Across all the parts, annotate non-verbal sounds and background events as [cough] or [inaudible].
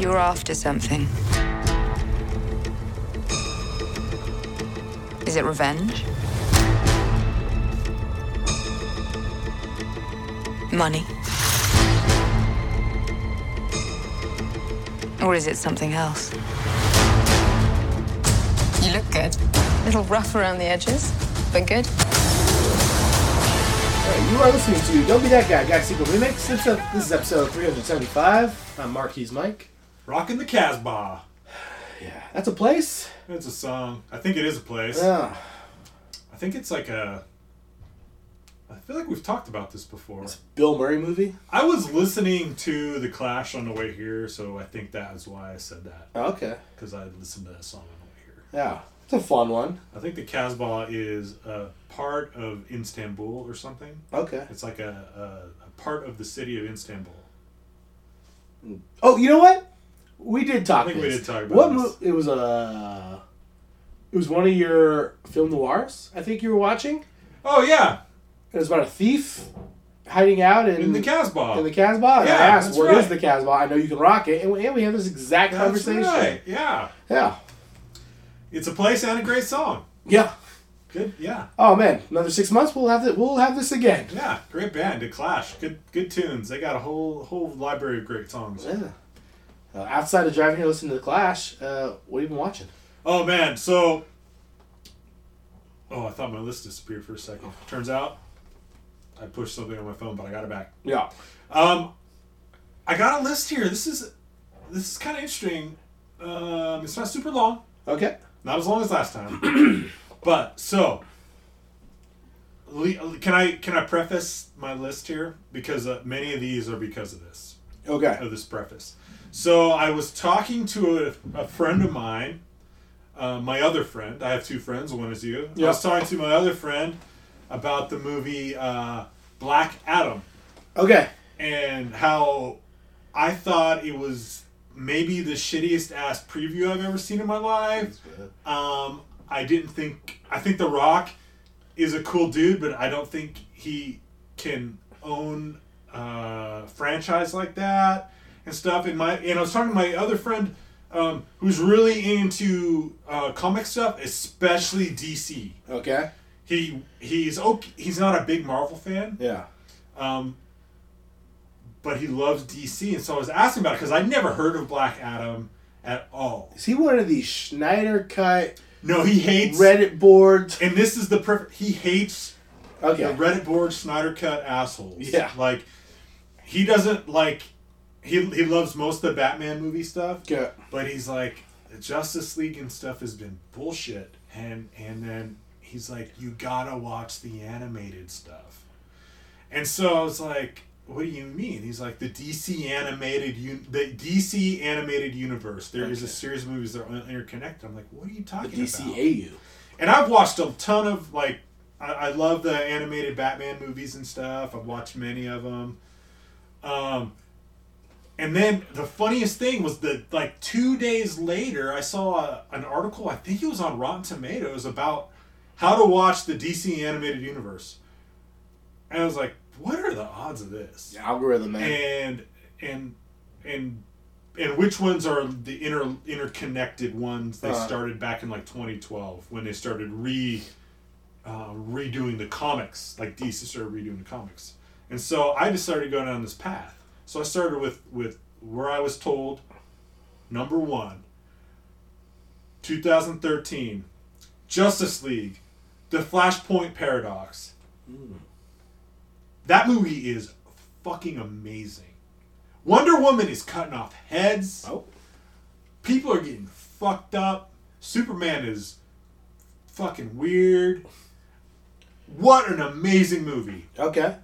You're after something. Is it revenge? Money? Or is it something else? You look good. A little rough around the edges, but good. Alright, you are listening to Don't Be That Guy, Guy Sequel Remix. This is, episode 375. I'm Marquise Mike. Rockin' the Casbah. [sighs] Yeah. That's a place? It's a song. I think it is a place. Yeah. I think it's like a. I feel like we've talked about this before. Bill Murray movie? I was listening to The Clash on the way here, so I think that is why I said that. Oh, okay. Because I listened to that song on the way here. Yeah. It's a fun one. I think the Casbah is a part of Istanbul or something. Okay. It's like a, a, a part of the city of Istanbul. Mm. Oh, you know what? We did talk. I think we did talk about what this. mo- It was a. It was one of your film noirs. I think you were watching. Oh, yeah. It was about a thief hiding out in, In the Casbah. in the Casbah. And I Yeah, asked, "Where is right. the Casbah?" I know you can rock it, and we, and we had this exact That's conversation. right. Yeah. Yeah, It's a place and a great song. yeah. Good. Yeah. Oh man, another six months, we'll have it. We'll have this again. Yeah, great band. The Clash, good good tunes. They got a whole whole library of great songs. Yeah. Uh, outside of driving here, listening to the Clash, uh, what have you been watching? Oh man, so oh, I thought my list disappeared for a second. Turns out I pushed something on my phone, but I got it back. Yeah. Um, I got a list here. This is this is kind of interesting. Um, it's not super long, Okay. not as long as last time, [clears throat] but so. Can I can I preface my list here because uh, many of these are because of this. Okay. of this preface. So I was talking to a, a friend of mine, uh, my other friend. I have two friends. One is you. I was talking to my other friend about the movie uh, Black Adam Okay. and how I thought it was maybe the shittiest ass preview I've ever seen in my life. Um, I didn't think. I think The Rock is a cool dude, but I don't think he can own a franchise like that and stuff. And my and I was talking to my other friend um, who's really into uh, comic stuff, especially DC. Okay. He he's okay. He's not a big Marvel fan. Yeah. Um, but he loves DC, and so I was asking about it because I'd never heard of Black Adam at all. Is he one of these Snyder cut No, he hates Reddit boards? and this is the perfect. He hates Okay. the Reddit board Snyder cut assholes. Yeah. like he doesn't like. He he loves most of the Batman movie stuff, Good. but he's like the Justice League and stuff has been bullshit, and and then he's like, you gotta watch the animated stuff, and so I was like, what do you mean? He's like the DC animated un- the DC animated universe. There is a series of movies that are interconnected. I'm like, what are you The talking about? DCAU. And I've watched a ton of like, I, I love the animated Batman movies and stuff. I've watched many of them. Um, and then the funniest thing was that like two days later, I saw a, an article. I think it was on Rotten Tomatoes about how to watch the DC animated universe. And I was like, what are the odds of this? Algorithm, man. and and and and which ones are the inter interconnected ones they Uh. started back in like 2012 when they started re uh, redoing the comics like DC started redoing the comics and so I just started going down this path so I started with with where I was told number one 2013 Justice League the Flashpoint Paradox hmm. that movie is fucking amazing. Wonder Woman is cutting off heads. Oh. People are getting fucked up. Superman is fucking weird. What an amazing movie. Okay.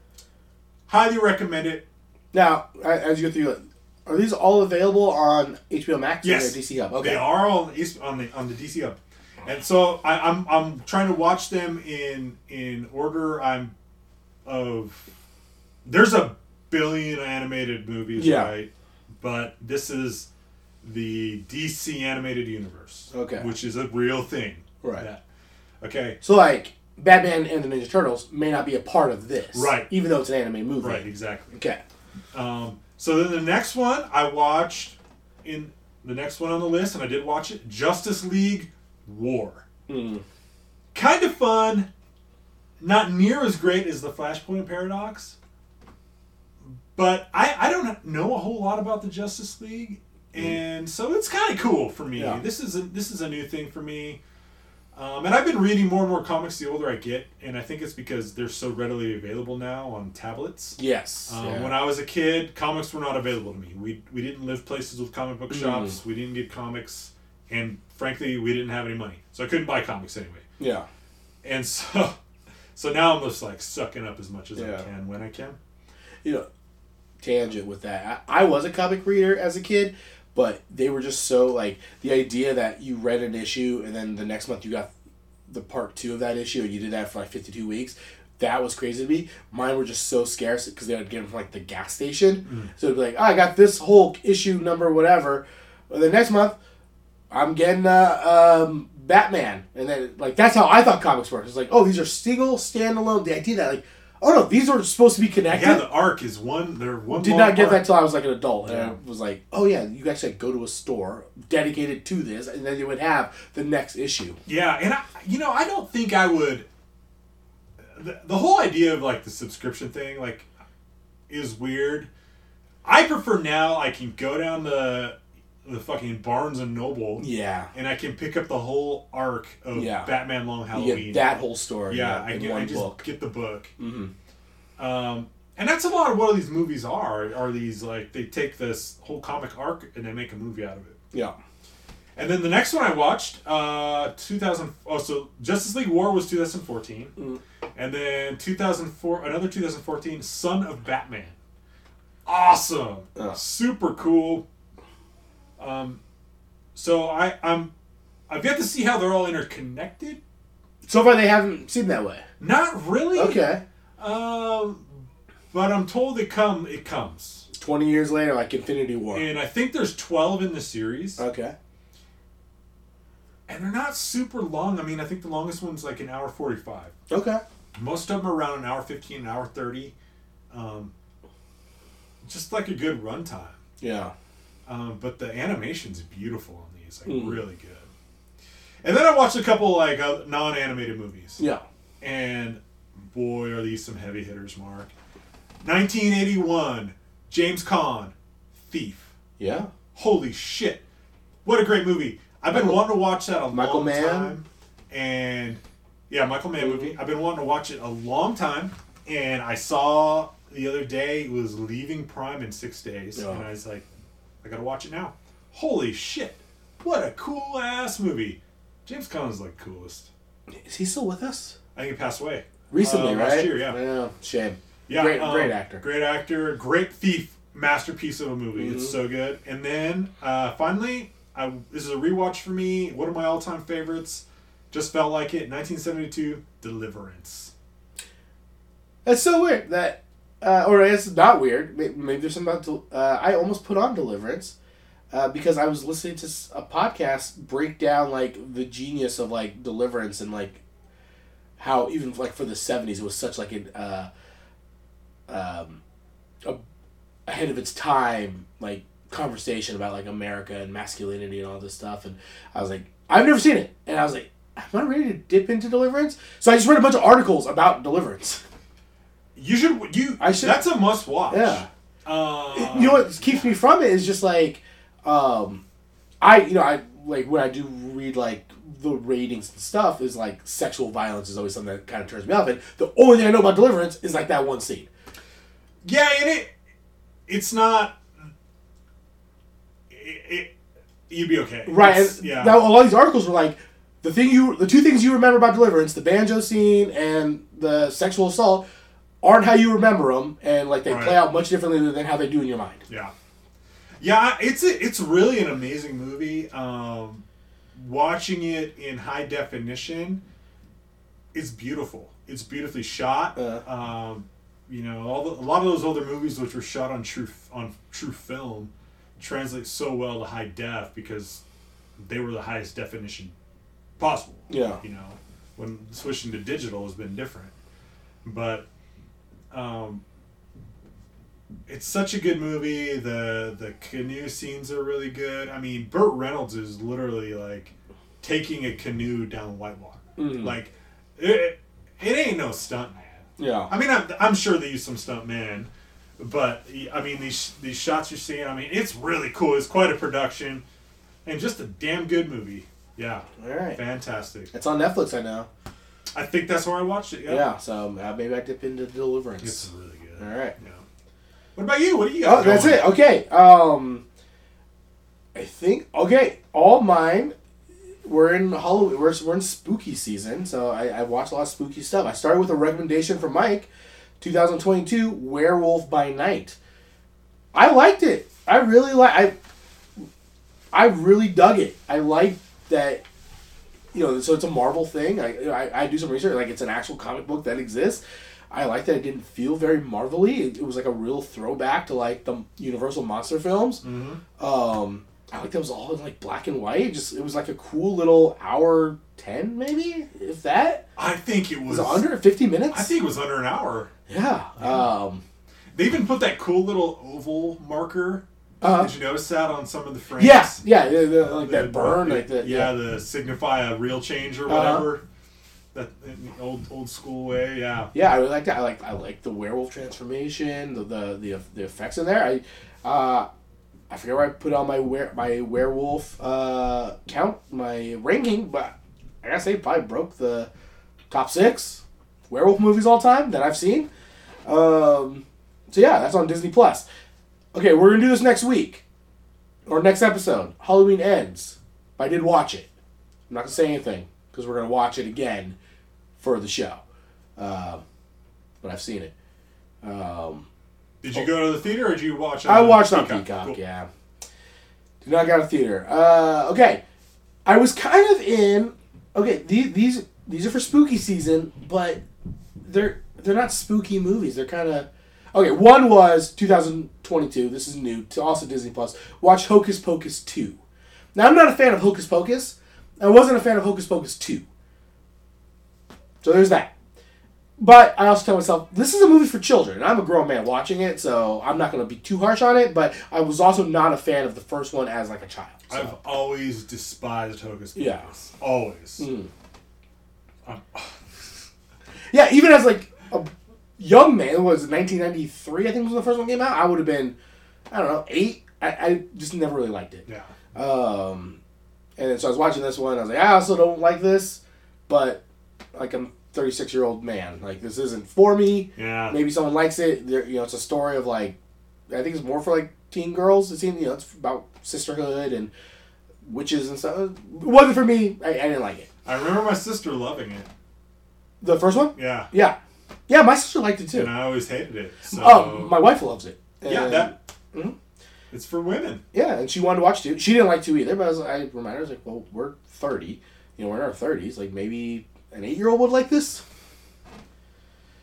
Highly recommend it. Now, as you go through, are these all available on HBO Max Yes. or DC Hub? Okay. They are on the on the on the DC Hub. And so I, I'm I'm trying to watch them in in order I'm of there's a billion animated movies, Yeah. right? But this is the DC animated universe. Okay. Which is a real thing. Right. That- okay. So, like, Batman and the Ninja Turtles may not be a part of this. Right. Even though it's an anime movie. Right, exactly. Okay. Um, so then the next one I watched, in the next one on the list, and I did watch it Justice League War. Hmm. Kind of fun. Not near as great as the Flashpoint Paradox. But I, I don't know a whole lot about the Justice League. And so it's kind of cool for me. Yeah. This is a, this is a new thing for me. Um, and I've been reading more and more comics the older I get, and I think it's because they're so readily available now on tablets. Yes. Um, yeah. When I was a kid, comics were not available to me. We we didn't live places with comic book shops. We didn't get comics, and frankly, we didn't have any money, so I couldn't buy comics anyway. yeah. And [laughs] so, so now I'm just like sucking up as much as Yeah. I can when I can. you know, tangent with that. I, I was a comic reader as a kid, but they were just so like the idea that you read an issue and then the next month you got the part two of that issue and you did that for like 52 weeks. That was crazy to me. Mine were just so scarce because they would get them from like the gas station. So it'd be like, oh, I got this whole issue number, whatever. But the next month, I'm getting uh, um, Batman, and then like that's how I thought comics worked. It's like, oh, these are single, standalone. The idea that like, oh no, these are supposed to be connected. Yeah, the arc is one. They're one. Did not get arc. that till I was like an adult, and Yeah. I was like, "Oh yeah, you actually go to a store dedicated to this, and then you would have the next issue." Yeah, and I, you know, I don't think I would. The, the whole idea of like the subscription thing, like, is weird. I prefer now. I can go down the the fucking Barnes and Noble, Yeah, and I can pick up the whole arc of Yeah. Batman Long Halloween. get that whole story. yeah, I in get. I just book. get the book. Mhm. Um, and that's a lot of what these movies are. Are these like they take this whole comic arc and they make a movie out of it. Yeah, And then the next one I watched, uh, 2000. Oh, so Justice League War was 2014, Mm. and then 2004, another 2014, Son of Batman. Awesome, Yeah. super cool. Um, so I I'm I've yet to see how they're all interconnected. so far they haven't seemed that way. Not really. Okay, Um, but I'm told it come it comes, twenty years later, like Infinity War. and I think there's 12 in the series. Okay, and they're not super long. I mean, I think the longest one's like an hour 45. okay, Most of them are around an hour 15, an hour 30. Um, just like a good runtime. yeah, Um, but the animation's beautiful on these, like Mm. really good. And then I watched a couple like uh, non-animated movies, yeah. and boy, are these some heavy hitters, Mark. 1981, James Caan, Thief. Yeah, Holy shit! What a great movie! I've been Michael- wanting to watch that a Michael long Mann? time, and yeah, Michael Mann movie. I've been wanting to watch it a long time, and I saw the other day it was leaving Prime in six days, Yeah. and I was like, I gotta watch it now. Holy shit! What a cool ass movie! James Caan is like coolest. is he still with us? I think he passed away Recently, Uh, right? last year, yeah. Yeah, shame. Yeah, great, um, great actor. Great actor, great thief, masterpiece of a movie. Mm-hmm. It's so good. And then uh, finally, I, this is a rewatch for me. One of my all-time favorites. Just felt like it. 1972, Deliverance. That's so weird that, uh, or it's not weird. Maybe, there's something about. Uh, I almost put on Deliverance uh, because I was listening to a podcast break down like the genius of like Deliverance and like how even like for the '70s it was such like an uh, um, a, ahead of its time like conversation about like America and masculinity and all this stuff. And I was like, I've never seen it, and I was like. Am I ready to dip into Deliverance? So I just read a bunch of articles about Deliverance. [laughs] You should. You. I should- That's a must-watch. Yeah. Uh, you know what keeps me from it is just like um i you know i like when i do read like the ratings and stuff is like sexual violence is always something that kind of turns me off and the only thing i know about deliverance is like that one scene Yeah, and it. It's not. It, it, you'd be okay. right It's- yeah. now a lot of these articles were like the thing you the two things you remember about deliverance the banjo scene and the sexual assault aren't how you remember them and like they Right. play out much differently than how they do in your mind Yeah, yeah. It's a, it's really an amazing movie. Um, watching it in high definition, it's beautiful. It's beautifully shot. Uh. Um, you know, all the, a lot of those older movies which were shot on true on true film translate so well to high def because they were the highest definition possible. Yeah. You know, when switching to digital has been different, but um, it's such a good movie. The the canoe scenes are really good. I mean, Burt Reynolds is literally like taking a canoe down whitewater. Mhm. Like it, it ain't no stunt man. Yeah. I mean, I'm, I'm sure they use some stunt man, but I mean these these shots you're seeing. I mean, it's really cool. It's quite a production, and just a damn good movie. Yeah, All right. fantastic. It's on Netflix, I know. I think that's where I watched it. Yeah. Yeah, so uh, maybe I dip into Deliverance. it's really good. All right. Yeah. What about you? What do you got? Oh, that's it. Okay. Um, I think okay. All mine. We're in Halloween. We're, we're in spooky season, so I, I watched a lot of spooky stuff. I started with a recommendation from Mike, 2022, Werewolf by Night. I liked it. I really like. I. I really dug it. I liked that. You know, so it's a Marvel thing. I, I I do some research. Like it's an actual comic book that exists. I like that it didn't feel very marvelly. It, it was like a real throwback to like the Universal monster films. Mm-hmm. Um, I like that it was all in like black and white. Just it was like a cool little hour ten maybe, if that. I think it Was was it under fifty minutes? I think it was under an hour. Yeah. Um. They even put that cool little oval marker. Uh, Did you notice that on some of the frames? yeah. Yeah. the- the- like The- that burn. the- Like that. yeah, the signify a real change or Uh-huh. whatever. That the old old school way. Yeah. Yeah, I really like that. I like I like the werewolf transformation, the the the, the effects in there. I uh, I forget where I put on my were my werewolf uh, count, my ranking, but I gotta say, it probably broke the top six werewolf movies all time that I've seen. Um, so yeah, that's on Disney Plus. Okay, we're gonna do this next week or next episode. Halloween ends. I did watch it. I'm not gonna say anything because we're gonna watch it again for the show. Um, but I've seen it. Um, Did you go to the theater or did you watch it? I watched on Peacock? Peacock. Cool. Yeah. Did not go to theater. Uh, okay, I was kind of in. Okay, these these these are for spooky season, but they're they're not spooky movies. They're kind of okay. One was 2022. This is new to also Disney Plus. Watch Hocus Pocus two. Now I'm not a fan of Hocus Pocus. I wasn't a fan of Hocus Pocus two. So there's that. But I also tell myself this is a movie for children. I'm a grown man watching it, so I'm not going to be too harsh on it. But I was also not a fan of the first one as like a child. So. I've always despised Hocus Pocus. Yeah. Always. Mm. Yeah, even as like a young man, was 1993. I think was when the first one came out. I would have been, I don't know, eight. I, I just never really liked it. yeah. Um, and then so I was watching this one. I was like, I also don't like this, but like I'm 36 year old man. Like this isn't for me. Yeah. Maybe someone likes it. There, you know, it's a story of like, I think it's more for like teen girls. It seems, you know, it's about sisterhood and witches and stuff. It wasn't for me. I, I didn't like it. I remember my sister loving it. The first one, Yeah. yeah, yeah. My sister liked it too. And I always hated it. So, Oh, my wife loves it. yeah, And- that. Mhm. It's for women. Yeah, and she wanted to watch two. She didn't like two either, but I, was, I reminded her, I was like, well, we're 30. You know, we're in our 30s. Like, maybe an eight year old would like this?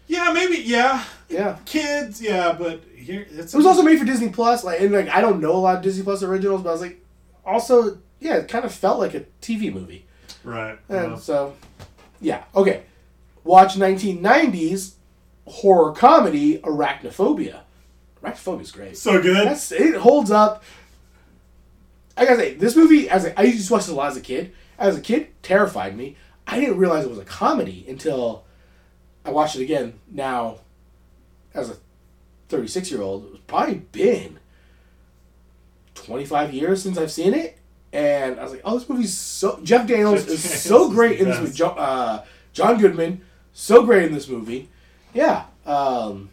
Yeah, maybe. Yeah. Yeah. Kids. Yeah, but here it's. It was also made for Disney Plus. Like, and like, I don't know a lot of Disney Plus originals, but I was like, also, yeah, it kind of felt like a TV movie. right. And well, so, yeah. Okay. Watch 1990s horror comedy Arachnophobia. Arachnophobia is great. so good. That's it holds up. I gotta say, this movie as a, I used to watch this a lot as a kid. As a kid, terrified me. I didn't realize it was a comedy until I watched it again now as a 36 year old. It's probably been 25 years since I've seen it. And I was like, oh, this movie's so. Jeff Daniels Jeff is Daniels so great the in this. Jo- uh, John Goodman, so great in this movie. Yeah. Um,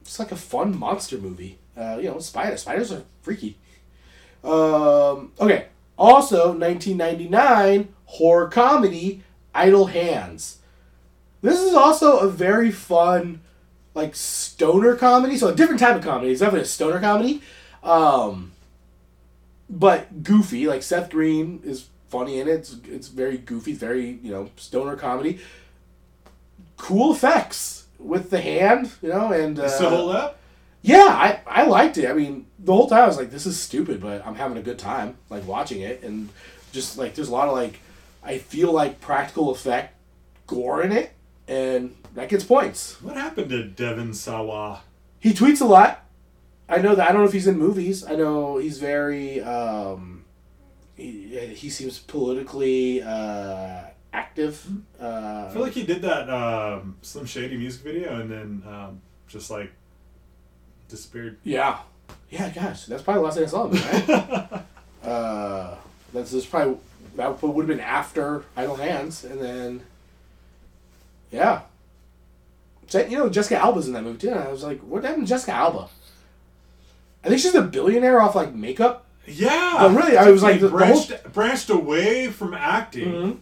it's like a fun monster movie. Uh, you know, spider spiders are freaky. Um, okay. Also, 1999 horror comedy Idle Hands. This is also a very fun, like stoner comedy. So a different type of comedy. It's definitely a stoner comedy, um, but goofy. Like Seth Green is funny in it. It's, it's very goofy. It's very you know stoner comedy. Cool effects with the hand, you know, and uh, Still hold up. yeah, I, I liked it. I mean, the whole time I was like, this is stupid, but I'm having a good time, like, watching it. And just, like, there's a lot of, like, I feel like practical effect gore in it, and that gets points. What happened to Devon Sawa? He tweets a lot. I know that I don't know if he's in movies. I know he's very. Um, he, he seems politically uh, active. Uh, I feel like he did that um, Slim Shady music video and then um, just like disappeared. yeah, yeah. Gosh, that's probably the last thing I saw of him. Right? [laughs] uh, that's just probably that would have been after Idle Hands, and then yeah. You know, Jessica Alba's in that movie too. And I was like, what happened to Jessica Alba? I think she's a billionaire off like makeup. Yeah, But really, I was like, He the- the branched branched away from acting. Mhm.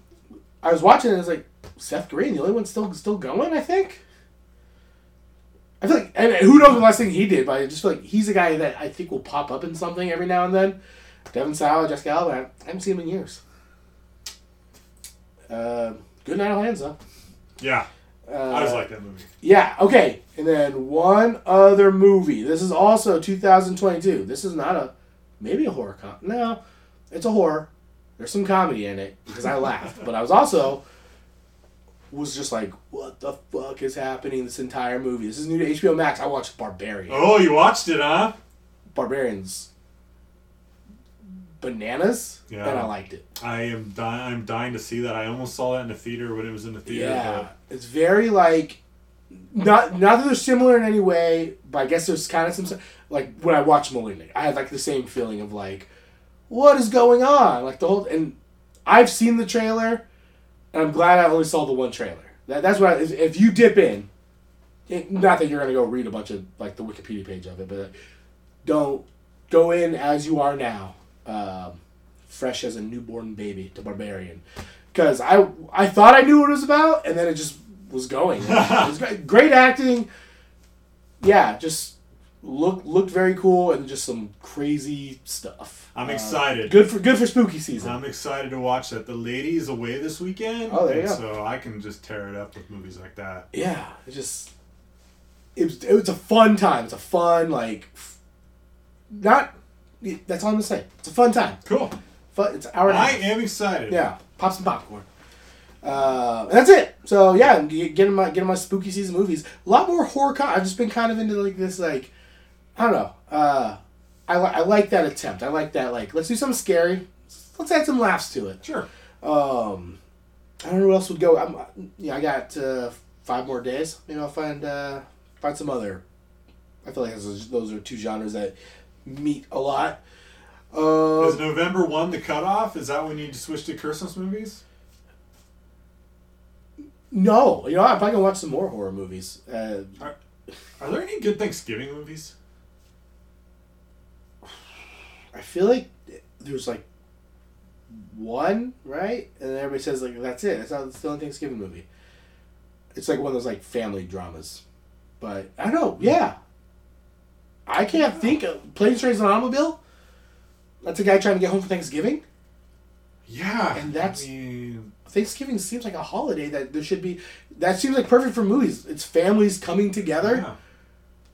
I was watching it. and I was like, Seth Green, the only one still still going. I think. I feel like, and who knows the last thing he did, but I just feel like he's a guy that I think will pop up in something every now and then. Devon Sawa, Jessica Alba, I haven't seen him in years. Uh, good night, though. Yeah, Uh, I just like that movie. Yeah, okay. And then one other movie. This is also 2022. This is not a maybe a horror comp. No, it's a horror. There's some comedy in it because I laughed, but I was also was just like, what the fuck is happening this entire movie? This is new to HBO Max. I watched Barbarian. Oh, you watched it, huh? Barbarian's bananas, Yeah. and I liked it. I am dying. I'm dying to see that. I almost saw that in the theater when it was in the theater. Yeah, it's very like not not that they're similar in any way, but I guess there's kind of some like when I watched Malignant, I had like the same feeling of like, what is going on? Like the whole and I've seen the trailer, and I'm glad I only saw the one trailer. That, that's what I, if, you dip in, it, not that you're gonna go read a bunch of like the Wikipedia page of it, but don't go in as you are now, um, fresh as a newborn baby to Barbarian, because I I thought I knew what it was about, and then it just was going. [laughs] It was great acting. Yeah, just look looked very cool and just some crazy stuff. I'm Uh, excited. Good for good for spooky season. I'm excited to watch that. The lady is away this weekend. Oh, there you go. So I can just tear it up with movies like that. yeah, it just it was it was a fun time. It's a fun like f- not that's all I'm gonna say. It's a fun time. Cool. Fun. It's an hour and a I half. am excited. Yeah, pop some popcorn. Uh, that's it. So yeah, get- getting my getting my spooky season movies. A lot more horror. Con- I've just been kind of into like this like I don't know. Uh, I li- I like that attempt. I like that like let's do something scary. Let's add some laughs to it. Sure. Um, I don't know who else would go. I'm, yeah, I got uh, five more days. Maybe I'll find uh, find some other. I feel like those, those are two genres that meet a lot. Uh, Is November one the cutoff? Is that when you switch to Christmas movies? no, you know I'm probably gonna watch some more horror movies. Uh, Are there any good Thanksgiving movies? I feel like there's like one right, and then everybody says like that's it. It's not it's the only Thanksgiving movie. It's like one of those like family dramas, but I don't know. Yeah, I can't think of Planes, Trains, and Automobile. That's a guy trying to get home for Thanksgiving. Yeah. And that's- I mean, Thanksgiving seems like a holiday that there should be. That seems like perfect for movies. It's families coming together.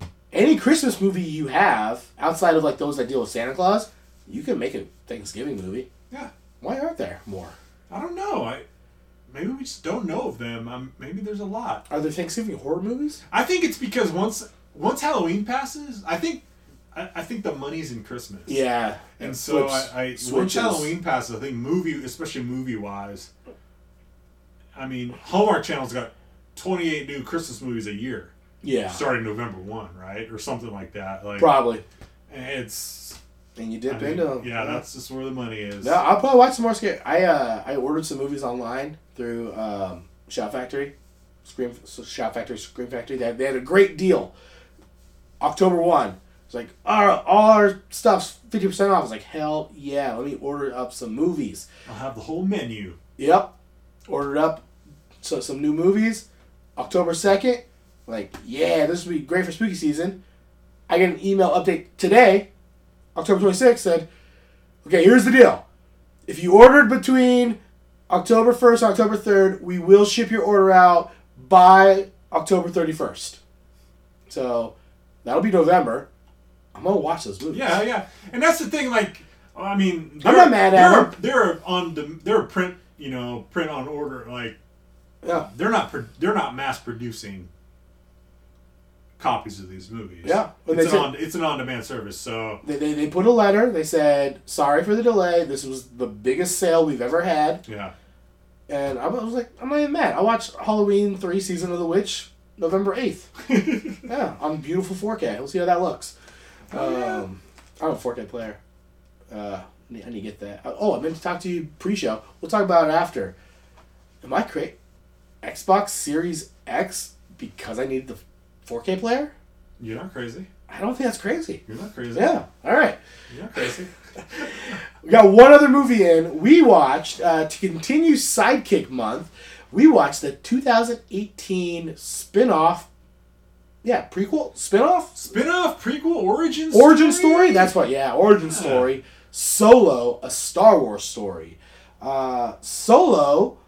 yeah. Any Christmas movie you have outside of like those that deal with Santa Claus, you can make a Thanksgiving movie. Yeah. Why aren't there more? I don't know. I maybe we just don't know of them. Um, maybe there's a lot. Are there Thanksgiving horror movies? I think it's because once once Halloween passes, I think I, I think the money's in Christmas. Yeah. And so Switch- I, I once. Halloween passes, I think movie, especially movie wise. I mean, Hallmark Channel's got twenty eight new Christmas movies a year, Yeah. starting November one, right, or something like that. Like, Probably. and it's And you I dip mean, into them. yeah, that's just where the money is. No, I'll probably watch some more scary. I uh I ordered some movies online through um, Shout Factory, Scream so Shout Factory, Scream Factory. They had, they had a great deal. October one. It's like our all our stuff's fifty percent off. I was like, hell yeah! Let me order up some movies. I'll have the whole menu. Yep, ordered up so some new movies. October second, like yeah, this would be great for spooky season. I get an email update today, October twenty sixth. Said, okay, here's the deal. If you ordered between October first and October third, we will ship your order out by October thirty first. So that'll be November. I'm gonna watch those movies. Yeah, yeah, and that's the thing. Like, I mean, I'm they're- not mad at they're, them. They're on the they're print, you know, print on order. Like, yeah. they're not they're not mass producing copies of these movies. Yeah, it's an, said- on, it's an on-demand service. So They, they, they put a letter. They said, "Sorry for the delay. This was the biggest sale we've ever had." yeah, And I was like, "I'm not even mad." I watched Halloween three, season of the witch, November eighth. [laughs] yeah, on beautiful 4K. We'll see how that looks. Um, I'm a 4K player. Uh, I need I need to get that. Oh, I meant to talk to you pre-show. We'll talk about it after. Am I crazy? Xbox Series X because I need the 4K player? you're not crazy. I don't think that's crazy. You're not crazy. Yeah. All right. You're not crazy. [laughs] We got one other movie in. We watched uh, to continue Sidekick Month. We watched the 2018 spin-off. Yeah, prequel spin-off Spin-off, prequel, origin origin story. That's what. Yeah, origin story. Solo, a Star Wars story. Uh, Solo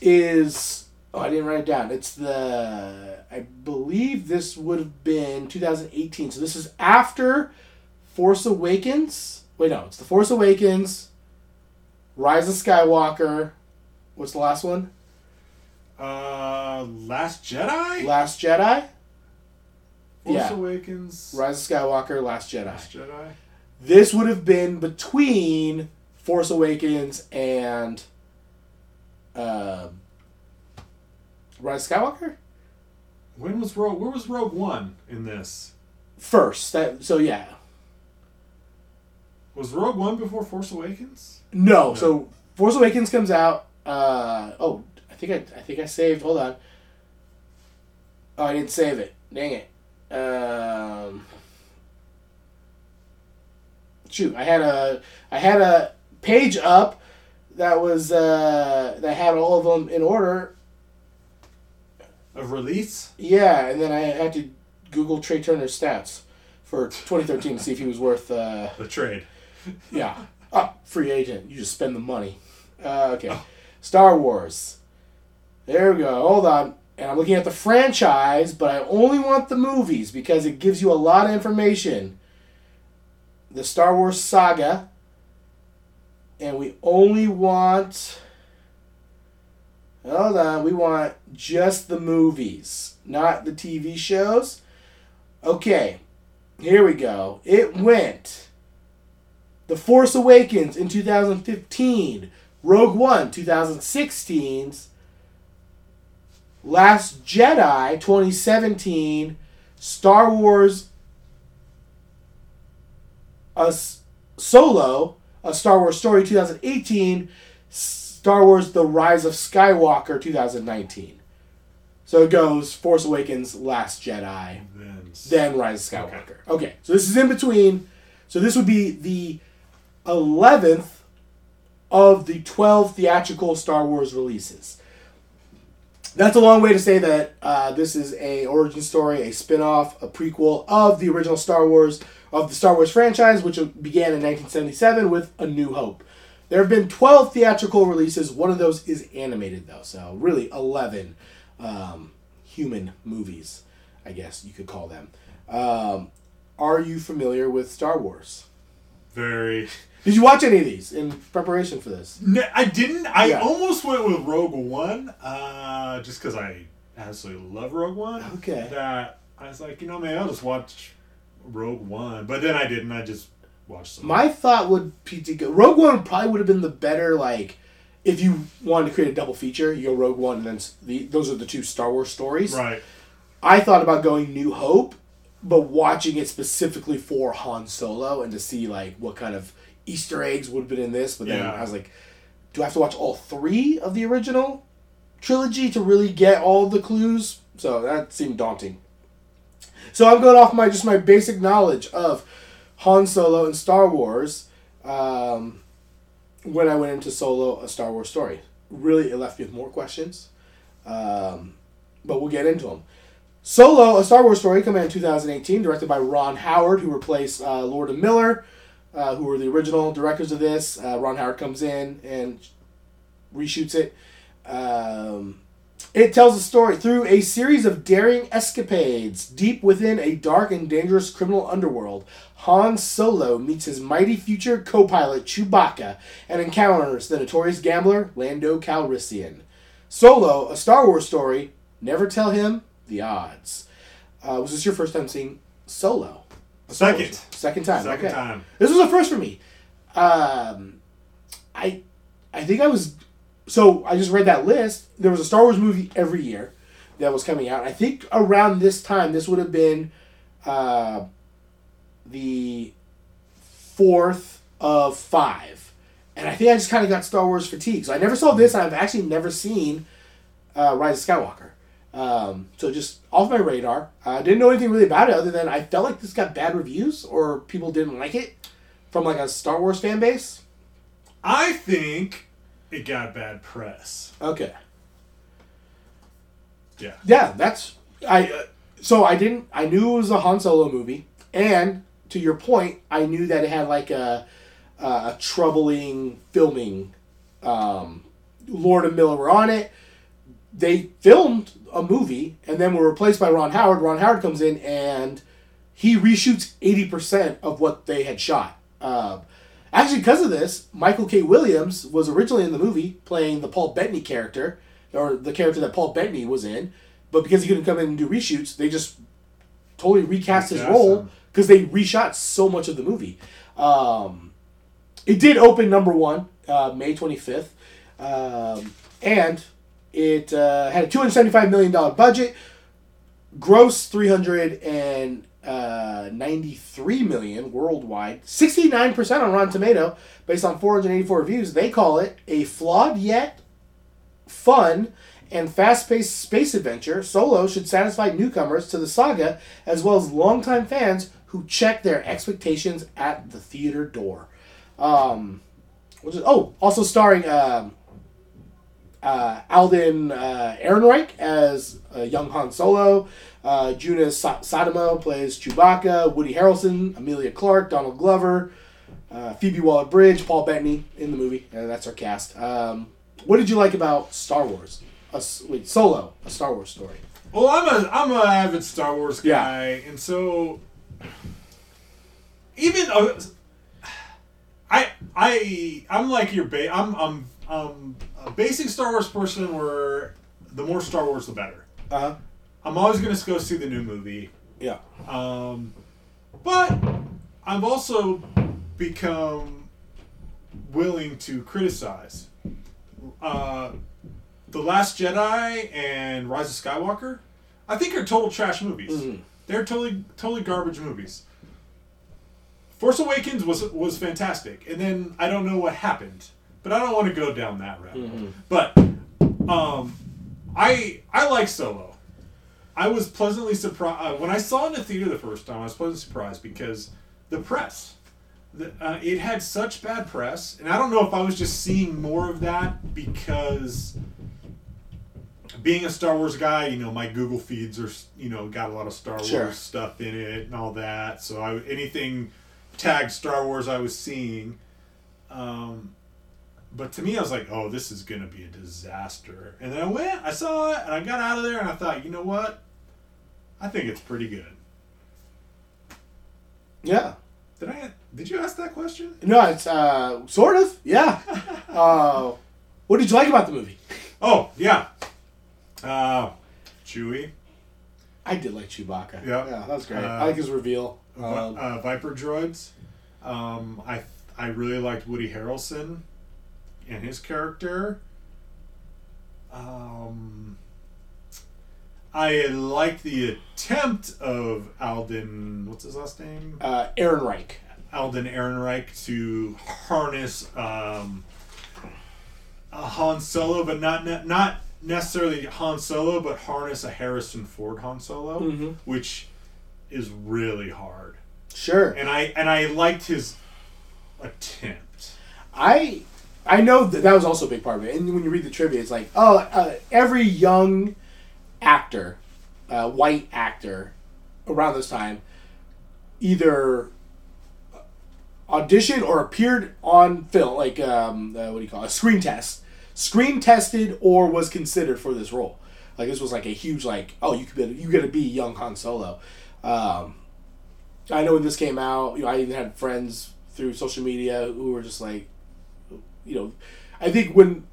is. Oh, I didn't write it down. It's the. I believe this would have been 2018. So this is after Force Awakens. Wait, no, it's the Force Awakens. Rise of Skywalker. What's the last one? Uh, Last Jedi. Last Jedi. Force yeah. Awakens. Rise of Skywalker. Last Jedi. Last Jedi. This would have been between Force Awakens and um Rise Skywalker When was Rogue? Where was Rogue One in this? first. That so yeah. Was Rogue One before Force Awakens? No, so Force Awakens comes out. Uh, oh, I think I I think I saved. Hold on. Oh, I didn't save it. Dang it. Um, shoot, I had a I had a page up that was uh, that had all of them in order. Of release? Yeah, and then I had to Google Trea Turner's stats for 2013 to see if he was worth. Uh, The trade. [laughs] yeah. Oh, free agent. You just spend the money. Uh, okay. Star Wars. There we go. Hold on. And I'm looking at the franchise, but I only want the movies because it gives you a lot of information. The Star Wars saga. And we only want. Hold on. We want just the movies, not the TV shows. Okay. Here we go. It went. The Force Awakens in 2015, Rogue One 2016, Last Jedi 2017, Star Wars a Solo, a Star Wars story 2018, Star Wars The Rise of Skywalker 2019. So it goes Force Awakens, Last Jedi, Then. then Rise of Skywalker. Okay. so this is in between. So this would be the 11th of the 12 theatrical Star Wars releases. That's a long way to say that uh, this is a origin story, a spin-off, a prequel of the original Star Wars, of the Star Wars franchise, which began in 1977 with A New Hope. There have been 12 theatrical releases. One of those is animated, though. So, really, 11 um, human movies, I guess you could call them. Um, are you familiar with Star Wars? Very. Did you watch any of these in preparation for this? No, I didn't. I Yeah. almost went with Rogue One, uh, just because I absolutely love Rogue One. Okay. That I was like, you know, man, I'll just watch Rogue One, but then I didn't. I just watched some. My thought would be to go. Rogue One probably would have been the better, like, if you wanted to create a double feature, you go Rogue One and then the, those are the two Star Wars stories. right. I thought about going New Hope, but watching it specifically for Han Solo and to see, like, what kind of Easter eggs would have been in this. But then Yeah. I was like, do I have to watch all three of the original trilogy to really get all the clues? So that seemed daunting. So I'm going off my just my basic knowledge of Han Solo and Star Wars um, when I went into Solo, a Star Wars story. Really, it left me with more questions, um, but we'll get into them. Solo, a Star Wars story, coming out in 2018, directed by Ron Howard, who replaced uh, Lord and Miller, uh, who were the original directors of this. Uh, Ron Howard comes in and reshoots it. Um, it tells the story through a series of daring escapades deep within a dark and dangerous criminal underworld. Han Solo meets his mighty future co-pilot Chewbacca and encounters the notorious gambler Lando Calrissian. Solo, a Star Wars story. Never tell him the odds. Uh, was this your first time seeing Solo? A Star Wars Second. movie? Second time. Second okay. time. This was a first for me. Um, I I think I was so I just read that list. There was a Star Wars movie every year that was coming out. I think around this time, this would have been uh, the fourth of five, and I think I just kind of got Star Wars fatigue. So I never saw this. and I've actually never seen uh, Rise of Skywalker. Um, so just off my radar. I didn't know anything really about it other than I felt like this got bad reviews or people didn't like it from like a Star Wars fan base. I think it got bad press. Okay. Yeah. Yeah, that's I. Uh, so I didn't. I knew it was a Han Solo movie, and to your point, I knew that it had like a a, troubling filming. Um, Lord and Miller were on it. They filmed a movie and then were replaced by Ron Howard. Ron Howard comes in and he reshoots eighty percent of what they had shot. Uh, actually, because of this, Michael K. Williams was originally in the movie playing the Paul Bettany character, or the character that Paul Bettany was in. But because he couldn't come in and do reshoots, they just totally recast his role. Because they reshot so much of the movie. Um, it did open number one, uh, May 25th. Um, and it uh, had a $275 million budget, gross $393 million worldwide, 69% on Rotten Tomato, based on 484 reviews. They call it a flawed yet fun and fast-paced space adventure. Solo should satisfy newcomers to the saga as well as longtime fans who check their expectations at the theater door. Um, which is, oh, also starring um, uh, Alden uh, Ehrenreich as uh, young Han Solo. Uh, Juna Sa- Sadamo plays Chewbacca. Woody Harrelson, Emilia Clarke, Donald Glover, uh, Phoebe Waller-Bridge, Paul Bettany in the movie. Uh, that's our cast. Um, what did you like about Star Wars? A, wait, Solo, a Star Wars story. Well, I'm a I'm a avid Star Wars Yeah. guy, and so even uh, I I I'm like your ba- I'm I'm I'm a basic Star Wars person where the more Star Wars the better. Uh huh. I'm always gonna go see the new movie. Yeah. Um, but I've also become willing to criticize. Uh, the Last Jedi and Rise of Skywalker, I think are total trash movies. Mhm. They're totally totally garbage movies. Force Awakens was was fantastic, and then I don't know what happened, but I don't want to go down that rabbit hole. But um, I I like Solo. I was pleasantly surprised uh, when I saw it in the theater the first time. I was pleasantly surprised because the press, the, uh, it had such bad press, and I don't know if I was just seeing more of that because being a Star Wars guy, you know, my Google feeds are you know got a lot of Star Sure. Wars stuff in it and all that. So I anything tagged Star Wars I was seeing. Um, but to me, I was like, "Oh, this is gonna be a disaster." And then I went, I saw it, and I got out of there, and I thought, you know what? I think it's pretty good. Yeah. Did I? Did you ask that question? No, it's uh, sort of. Yeah. [laughs] uh, what did you like about the movie? Oh yeah. Uh, Chewie, I did like Chewbacca. Yeah. Yeah, that was great. Uh, I like his reveal. Um, uh, Viper droids. Um, I I really liked Woody Harrelson and his character. Um, I liked the attempt of Alden. What's his last name? uh, Ehrenreich. Alden Ehrenreich to harness um, a Han Solo, but not not necessarily Han Solo, but harness a Harrison Ford Han Solo, Mhm. which is really hard. Sure. And I and I liked his attempt. I I know that that was also a big part of it. And when you read the trivia, it's like, oh, uh, every young actor, uh, white actor, around this time, either auditioned or appeared on film, like um, uh, what do you call it, a screen test, screen tested or was considered for this role. Like this was like a huge like, oh, you could be, you got to be young Han Solo. Um, I know when this came out, you know, I even had friends through social media who were just like, you know, I think when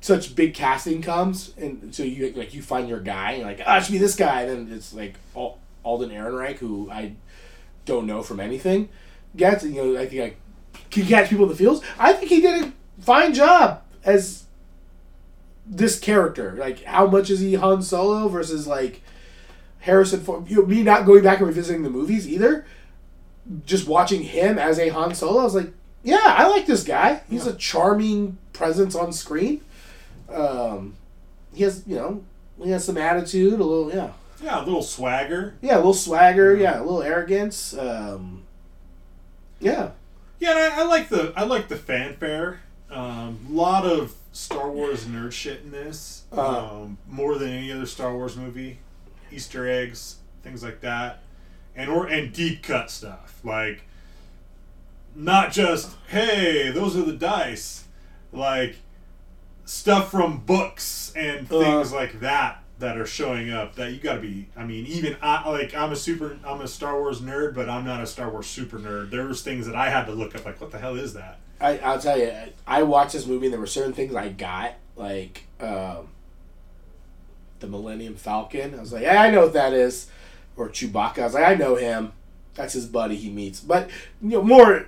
such big casting comes and so you like you find your guy, and like, ah, it should be this guy, then it's like Alden Ehrenreich, who I don't know from anything, gets. You know, I think I can catch people in the fields. I think he did a fine job as this character. Like, how much is he Han Solo versus like Harrison Ford? You know, me not going back and revisiting the movies either. Just watching him as a Han Solo, I was like, yeah, I like this guy. He's a charming presence on screen. Um, he has, you know, he has some attitude, a little, yeah, Yeah, a little swagger. yeah, a little swagger, yeah, a little arrogance. Um, yeah, Yeah, and I, I like the I like the fanfare. A um, lot of Star Wars nerd shit in this. Uh-huh. Um, more than any other Star Wars movie. Easter eggs, things like that, and or and deep cut stuff like not just hey those are the dice, like stuff from books and things Uh-huh. like that that are showing up that you got to be i mean even i like i'm a super i'm a star wars nerd but i'm not a star wars super nerd there was things that i had to look up like what the hell is that I, I'll tell you, I watched this movie and there were certain things I got, like um, the Millennium Falcon. I was like, yeah, I know what that is. Or Chewbacca. I was like, I know him. That's his buddy he meets. But, you know, more,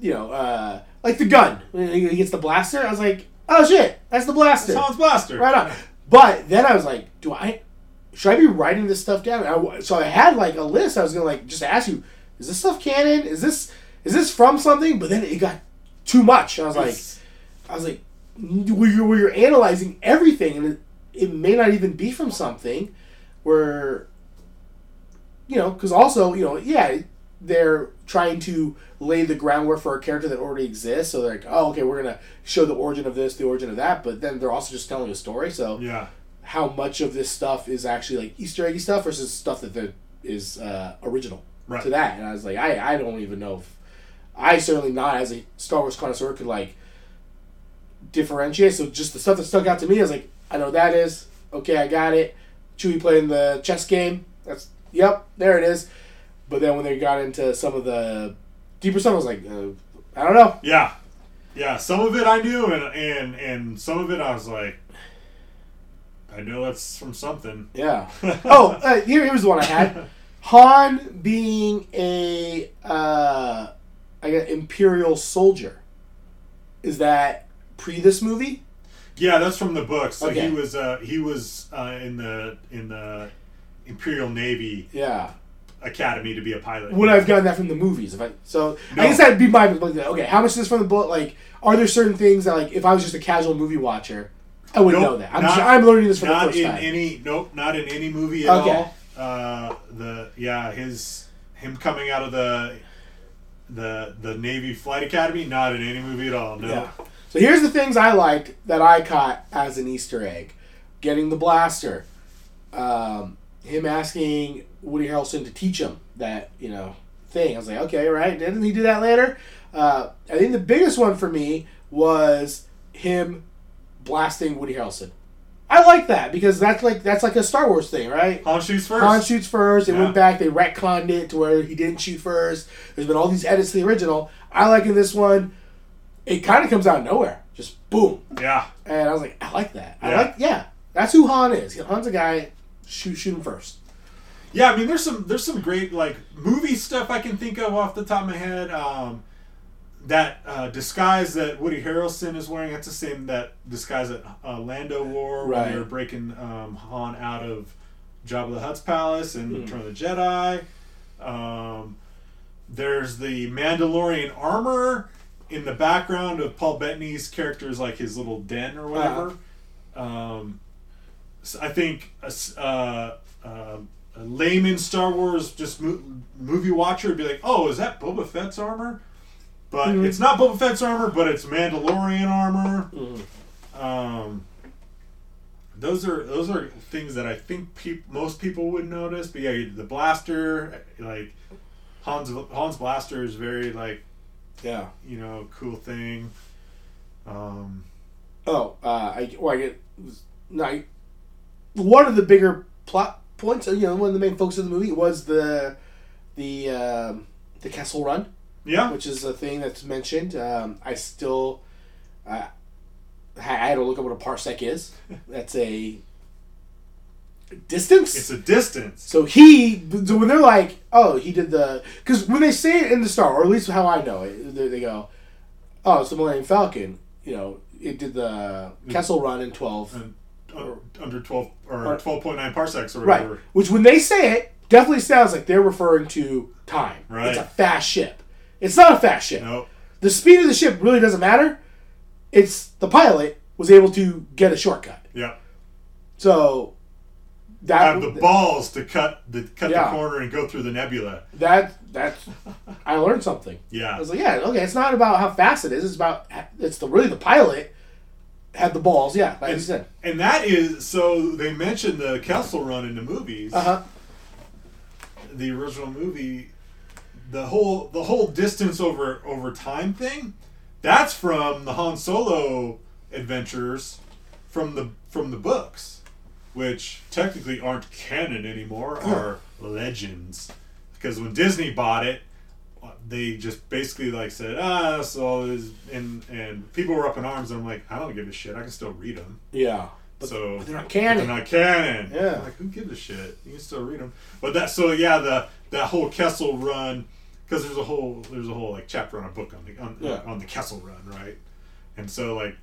you know, uh, like the gun. He gets the blaster, I was like, oh shit, that's the blaster. it's Han's Blaster Right on. But then I was like, do I should I be writing this stuff down? I, so I had like a list. I was gonna like just ask you, is this stuff canon? Is this is this from something? But then it got too much. I was like, I was like, where you're, where you're analyzing everything, and it, it may not even be from something where, you know, because also, you know, yeah, they're trying to lay the groundwork for a character that already exists. So they're like, oh, okay, we're gonna show the origin of this, the origin of that, but then they're also just telling a story. So yeah how much of this stuff is actually like Easter eggy stuff versus stuff that the, is uh, original Right. to that? And I was like, I, I don't even know if I certainly not as a Star Wars connoisseur could like differentiate. So just the stuff that stuck out to me, I was like, I know that is. Okay, I got it. Chewie playing the chess game. That's yep, there it is. But then when they got into some of the deeper stuff, I was like, uh, I don't know. yeah yeah some of it i knew and and and some of it i was like i know that's from something Yeah. [laughs] oh, uh, here, here's the one I had. [laughs] Han being a uh, I got imperial soldier. Is that pre this movie? Yeah, that's from the book. So Okay. he was uh, he was uh, in the in the Imperial Navy Yeah. Academy to be a pilot. Would I have gotten that from the movies? If I so, No. I guess that'd be my okay. How much is this from the book? Like, are there certain things that like if I was just a casual movie watcher, I wouldn't Nope, know that. I'm not- just, I'm learning this for the first time. Not in any nope, not in any movie at Okay. all. Uh, the yeah, his him coming out of the the the Navy Flight Academy, not in any movie at all. No. Yeah. So here's the things I liked that I caught as an Easter egg: getting the blaster, um, him asking Woody Harrelson to teach him that you know thing. I was like, okay, right? Didn't he do that later? Uh, I think the biggest one for me was him blasting Woody Harrelson. I like that because that's like that's like a Star Wars thing, right? Han shoots first. Han shoots first. They Yeah. went back. They retconned it to where he didn't shoot first. There's been all these edits to the original. I like in this one. It kind of comes out of nowhere, just boom, Yeah. and I was like, I like that. I Yeah. like, yeah, that's who Han is. Han's a guy. Shoot, shoot him first. Yeah, I mean, there's some there's some great like movie stuff I can think of off the top of my head. Um, that uh, disguise that Woody Harrelson is wearing, that's the same that disguise that uh, Lando wore Right. when they were breaking um, Han out of Jabba the Hutt's palace and Hmm. Return of the Jedi. Um, there's the Mandalorian armor in the background of Paul Bettany's character's like his little den or whatever. Um, so I think a, s- uh, uh, a layman Star Wars just mo- movie watcher would be like, "Oh, is that Boba Fett's armor?" But Mhm. it's not Boba Fett's armor, but it's Mandalorian armor. Um, those are those are things that I think peop- most people would notice. But yeah, the blaster, like Han's Han's blaster is very like Yeah. you know cool thing. Um, Oh, uh, I well, I get. I, one of the bigger plot points, you know, one of the main focus of the movie was the the um, the Kessel Run. Yeah, which is a thing that's mentioned. Um, I still, uh, I I had to look up what a parsec is. [laughs] That's a distance. It's a distance. So he, so when they're like, oh, he did the, because when they say it in the star, or at least how I know it, they, they go, oh, it's the Millennium Falcon. You know, it did the Kessel Run in twelve, And un- under twelve or twelve point nine parsecs or right? Which when they say it, definitely sounds like they're referring to time. Right. It's a fast ship. It's not a fast ship. No. The speed of the ship really doesn't matter. It's the pilot was able to get a shortcut. Yeah. So that Have the balls to cut the cut Yeah. the corner and go through the nebula. that that's I learned something. Yeah. I was like, yeah, okay, it's not about how fast it is. It's about it's the really the pilot had the balls. Yeah, like you said. And that is so they mentioned the Kessel Run in the movies. Uh huh. the original movie, the whole the whole distance over over time thing, that's from the Han Solo adventures from the from the books, which technically aren't canon anymore, are legends. Because when Disney bought it, they just basically like said, ah, so is and and people were up in arms. And I'm like, I don't give a shit. I can still read them. Yeah. But, so but they're not canon. They're not canon. Yeah. Like who gives a shit? You can still read them. But that so yeah the that whole Kessel run because there's a whole there's a whole like chapter on a book on the on, Yeah. on the Kessel run right, and so like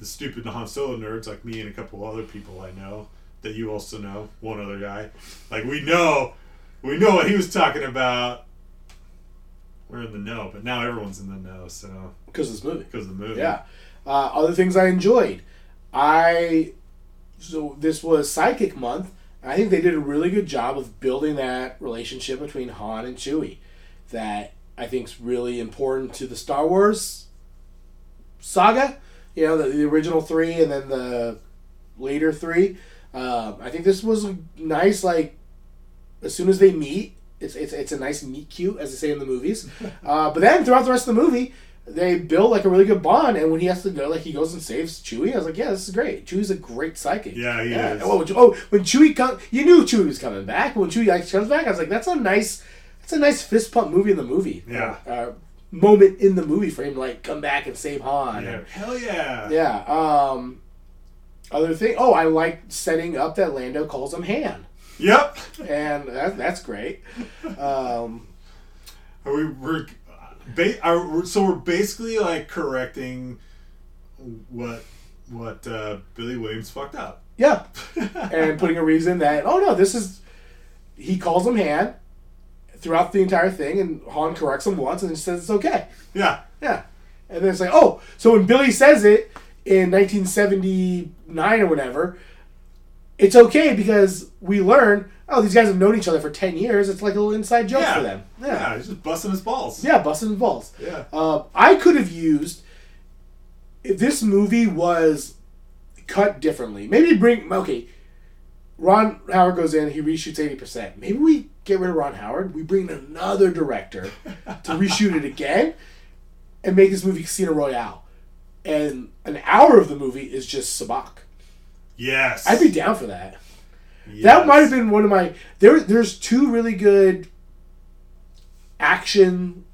the stupid Han Solo nerds like me and a couple other people I know that you also know one other guy like we know we know what he was talking about. We're in the know, but now everyone's in the know. So because of this movie. because of the movie, Yeah. Uh, other things I enjoyed. I so this was Psychic Month. I think they did a really good job of building that relationship between Han and Chewie. That I think is really important to the Star Wars saga. You know, the, the original three and then the later three. Um, I think this was a nice like as soon as they meet, it's it's, it's a nice meet cute as they say in the movies. [laughs] Uh, but then throughout the rest of the movie, they build like a really good bond. And when he has to go, like he goes and saves Chewie. I was like, yeah, this is great. Chewie's a great psychic. Yeah, he is. Oh, when- oh, when Chewie comes, you knew Chewie was coming back. When Chewie like, comes back, I was like, that's a nice, that's a nice fist pump movie in the movie. Yeah. Uh, moment in the movie for him to like come back and save Han. yeah, hell yeah, Yeah. Um, other thing. Oh, I like setting up that Lando calls him Han, yep. and that, that's great. [laughs] Um, Are we we're, ba- are, so we're basically like correcting what what uh, Billy Williams fucked up. yeah, [laughs] and putting a reason that oh no, this is he calls him Han throughout the entire thing, and Han corrects him once and says it's okay. Yeah, Yeah, and then it's like oh, so when Billy says it in 1979 or whatever, it's okay because we learn oh these guys have known each other for 10 years. It's like a little inside joke yeah, for them. yeah. He's just busting his balls. Yeah, busting his balls. Yeah. Uh, I could have used if this movie was cut differently. Maybe bring okay. Ron Howard goes in, he reshoots eighty percent. Maybe we get rid of Ron Howard. We bring in another director to reshoot it again, and make this movie Casino Royale. And an hour of the movie is just Sabacc. Yes. I'd be down for that. Yes. That might have been one of my there. There's two really good action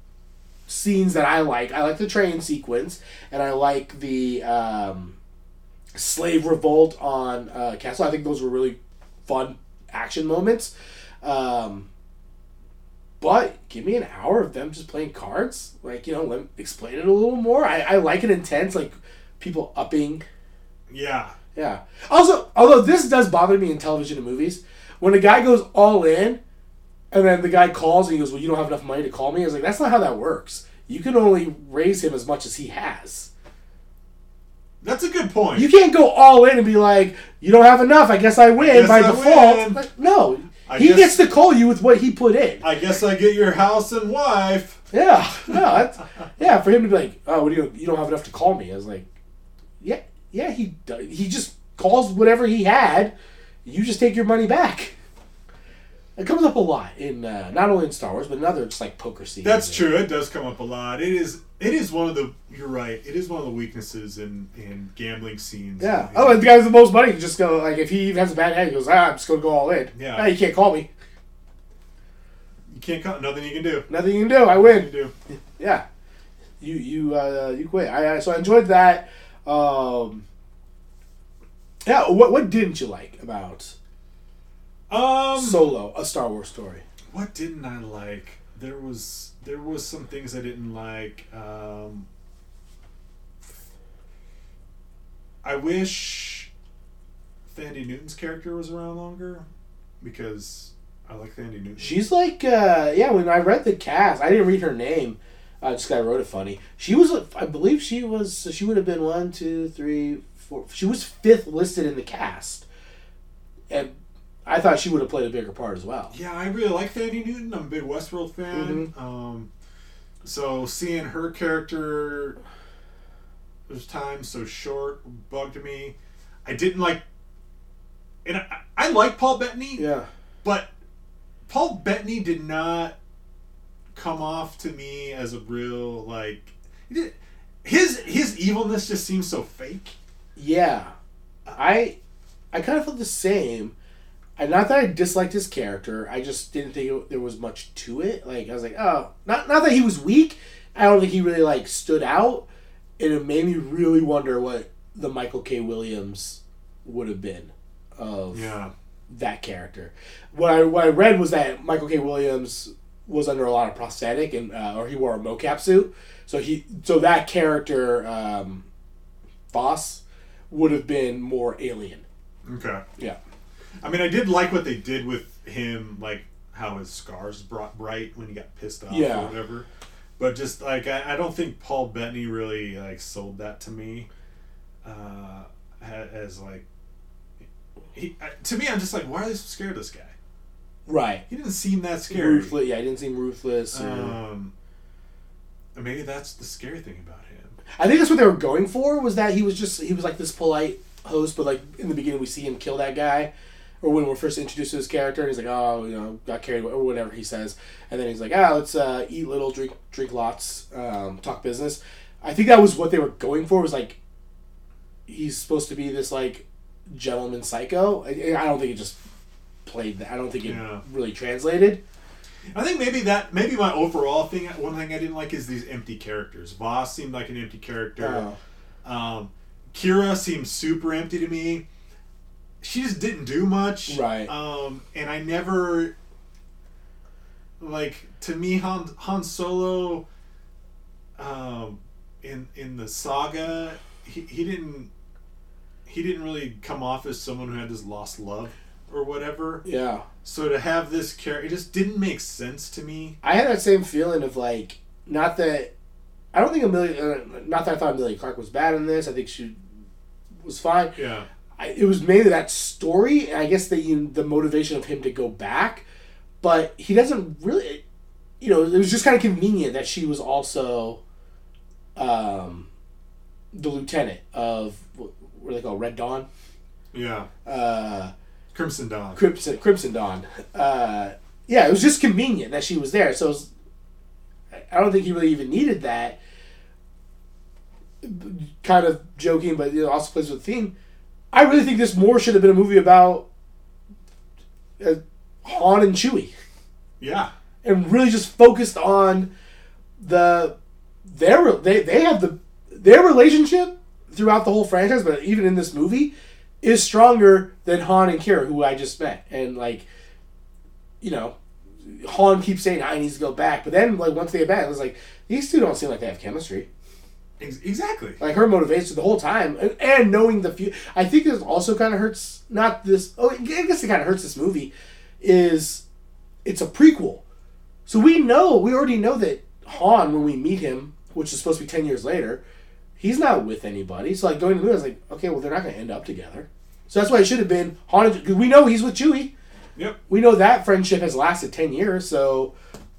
scenes that I like. I like the train sequence, and I like the um, slave revolt on uh, Kessel. I think those were really fun action moments. Um, but give me an hour of them just playing cards. Like you know, let explain it a little more. I, I like it intense, like people upping Yeah. Yeah. Also, although this does bother me in television and movies, when a guy goes all in, and then the guy calls and he goes, "Well, you don't have enough money to call me." I was like, "That's not how that works. You can only raise him as much as he has. That's a good point. You can't go all in and be like, "You don't have enough. I guess I win guess by I default." win. Like, no, I he guess- gets to call you with what he put in. I guess I get your house and wife. Yeah, no, that's, yeah. For him to be like, "Oh, what do you? You don't have enough to call me." I was like, "Yeah, yeah." He he just calls whatever he had. You just take your money back. It comes up a lot in uh, not only in Star Wars but in other just like poker scenes. That's true. It does come up a lot. It is. It is one of the. You're right. It is one of the weaknesses in in gambling scenes. Yeah. And- Oh, and the guy with the most money can just go like if he even has a bad hand, he goes, "Ah, I'm just gonna go all in." Yeah. Ah, you can't call me. you can't. call. Nothing you can do. Nothing you can do. I win. do. Yeah. You you uh, you quit. I, I so I enjoyed that. Um, yeah. What what didn't you like about Um, Solo, a Star Wars story. what didn't I like? There was there was some things I didn't like. Um, I wish Thandie Newton's character was around longer because I like Thandie Newton. She's like, uh, yeah. When I read the cast, I didn't read her name. Uh, just 'cause I wrote it funny. She was, I believe, she was. She would have been one, two, three, four. She was fifth listed in the cast, and I thought she would have played a bigger part as well. Yeah, I really like Thandie Newton. I'm a big Westworld fan. Um, so seeing her character, those times so short, bugged me. I didn't like, and I, I like Paul Bettany, Yeah, but Paul Bettany did not come off to me as a real like. His his evilness just seems so fake. yeah. I, I kind of felt the same. And not that I disliked his character, I just didn't think it, there was much to it. Like I was like, oh, not not that he was weak. I don't think he really like stood out, and it made me really wonder what the Michael K. Williams would have been of Yeah. that character. What I what I read was that Michael K. Williams was under a lot of prosthetic and uh, or he wore a mocap suit, so he so that character um, Vos would have been more alien. Okay. Yeah. I mean, I did like what they did with him, like how his scars brought bright when he got pissed off Yeah. or whatever. But just like I, I don't think Paul Bettany really like sold that to me, uh, as like he I, to me I'm just like why are they so scared of this guy? Right. He didn't seem that scary. Ruthless. Yeah, he didn't seem ruthless. or- Um, maybe that's the scary thing about him. I think that's what they were going for. Was that he was just he was like this polite host, but like in the beginning we see him kill that guy, or when we're first introduced to his character, and he's like, oh, you know, got carried away, or whatever he says, and then he's like, ah, let's uh, eat little, drink drink lots, um, talk business. I think that was what they were going for. Was like he's supposed to be this like gentleman psycho. I, I don't think it just played that. I don't think it Yeah. really translated. I think maybe that maybe my overall thing one thing I didn't like is these empty characters. Vos seemed like an empty character. Oh. Um, Qi'ra seemed super empty to me. She just didn't do much. Right. Um, and I never like to me Han Han Solo. Um, in in the saga, he, he didn't he didn't really come off as someone who had this lost love or whatever. yeah. So to have this character, it just didn't make sense to me. I had that same feeling of like, not that I don't think Emilia, uh, not that I thought Emilia Clarke was bad in this. I think she was fine. Yeah. I, it was mainly that story, and I guess the you, the motivation of him to go back, but he doesn't really. You know, it was just kind of convenient that she was also, um, the lieutenant of what, what are they called Red Dawn, Yeah. uh, Crimson Dawn. Crimson Crimson Dawn. Uh, yeah, it was just convenient that she was there. So was, I don't think he really even needed that. Kind of joking, but it also plays with the theme. I really think this more should have been a movie about uh, Han and Chewie, Yeah. and really just focused on the their they they have the their relationship throughout the whole franchise, but even in this movie, is stronger than Han and Qi'ra, who I just met, and like, you know, Han keeps saying I need to go back, but then like once they get back, it was like these two don't seem like they have chemistry. Exactly. Like her motivation the whole time, and, and knowing the few, I think this also kind of hurts. Not this. Oh, I guess it kind of hurts this movie. Is it's a prequel, so we know we already know that Han when we meet him, which is supposed to be ten years later, he's not with anybody. So like going to the movie, I was like, okay, well they're not going to end up together. So that's why it should have been Han. Because we know he's with Chewie. Yep. We know that friendship has lasted ten years. So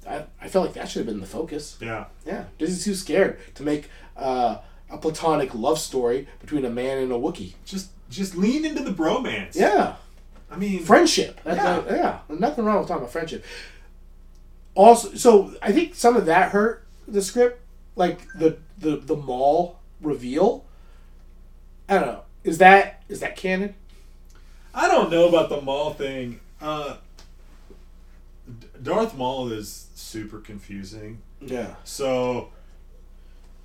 I, I felt like that should have been the focus. Yeah. Yeah, Disney's too scared to make uh, a platonic love story between a man and a Wookiee. Just just lean into the bromance. Yeah, I mean, friendship. That's Yeah. yeah. yeah, nothing wrong with talking about friendship. Also, so I think some of that hurt the script, like the the the Maul reveal. I don't know. Is that is that canon? I don't know about the Maul thing. Uh, Darth Maul is super confusing. Yeah. So,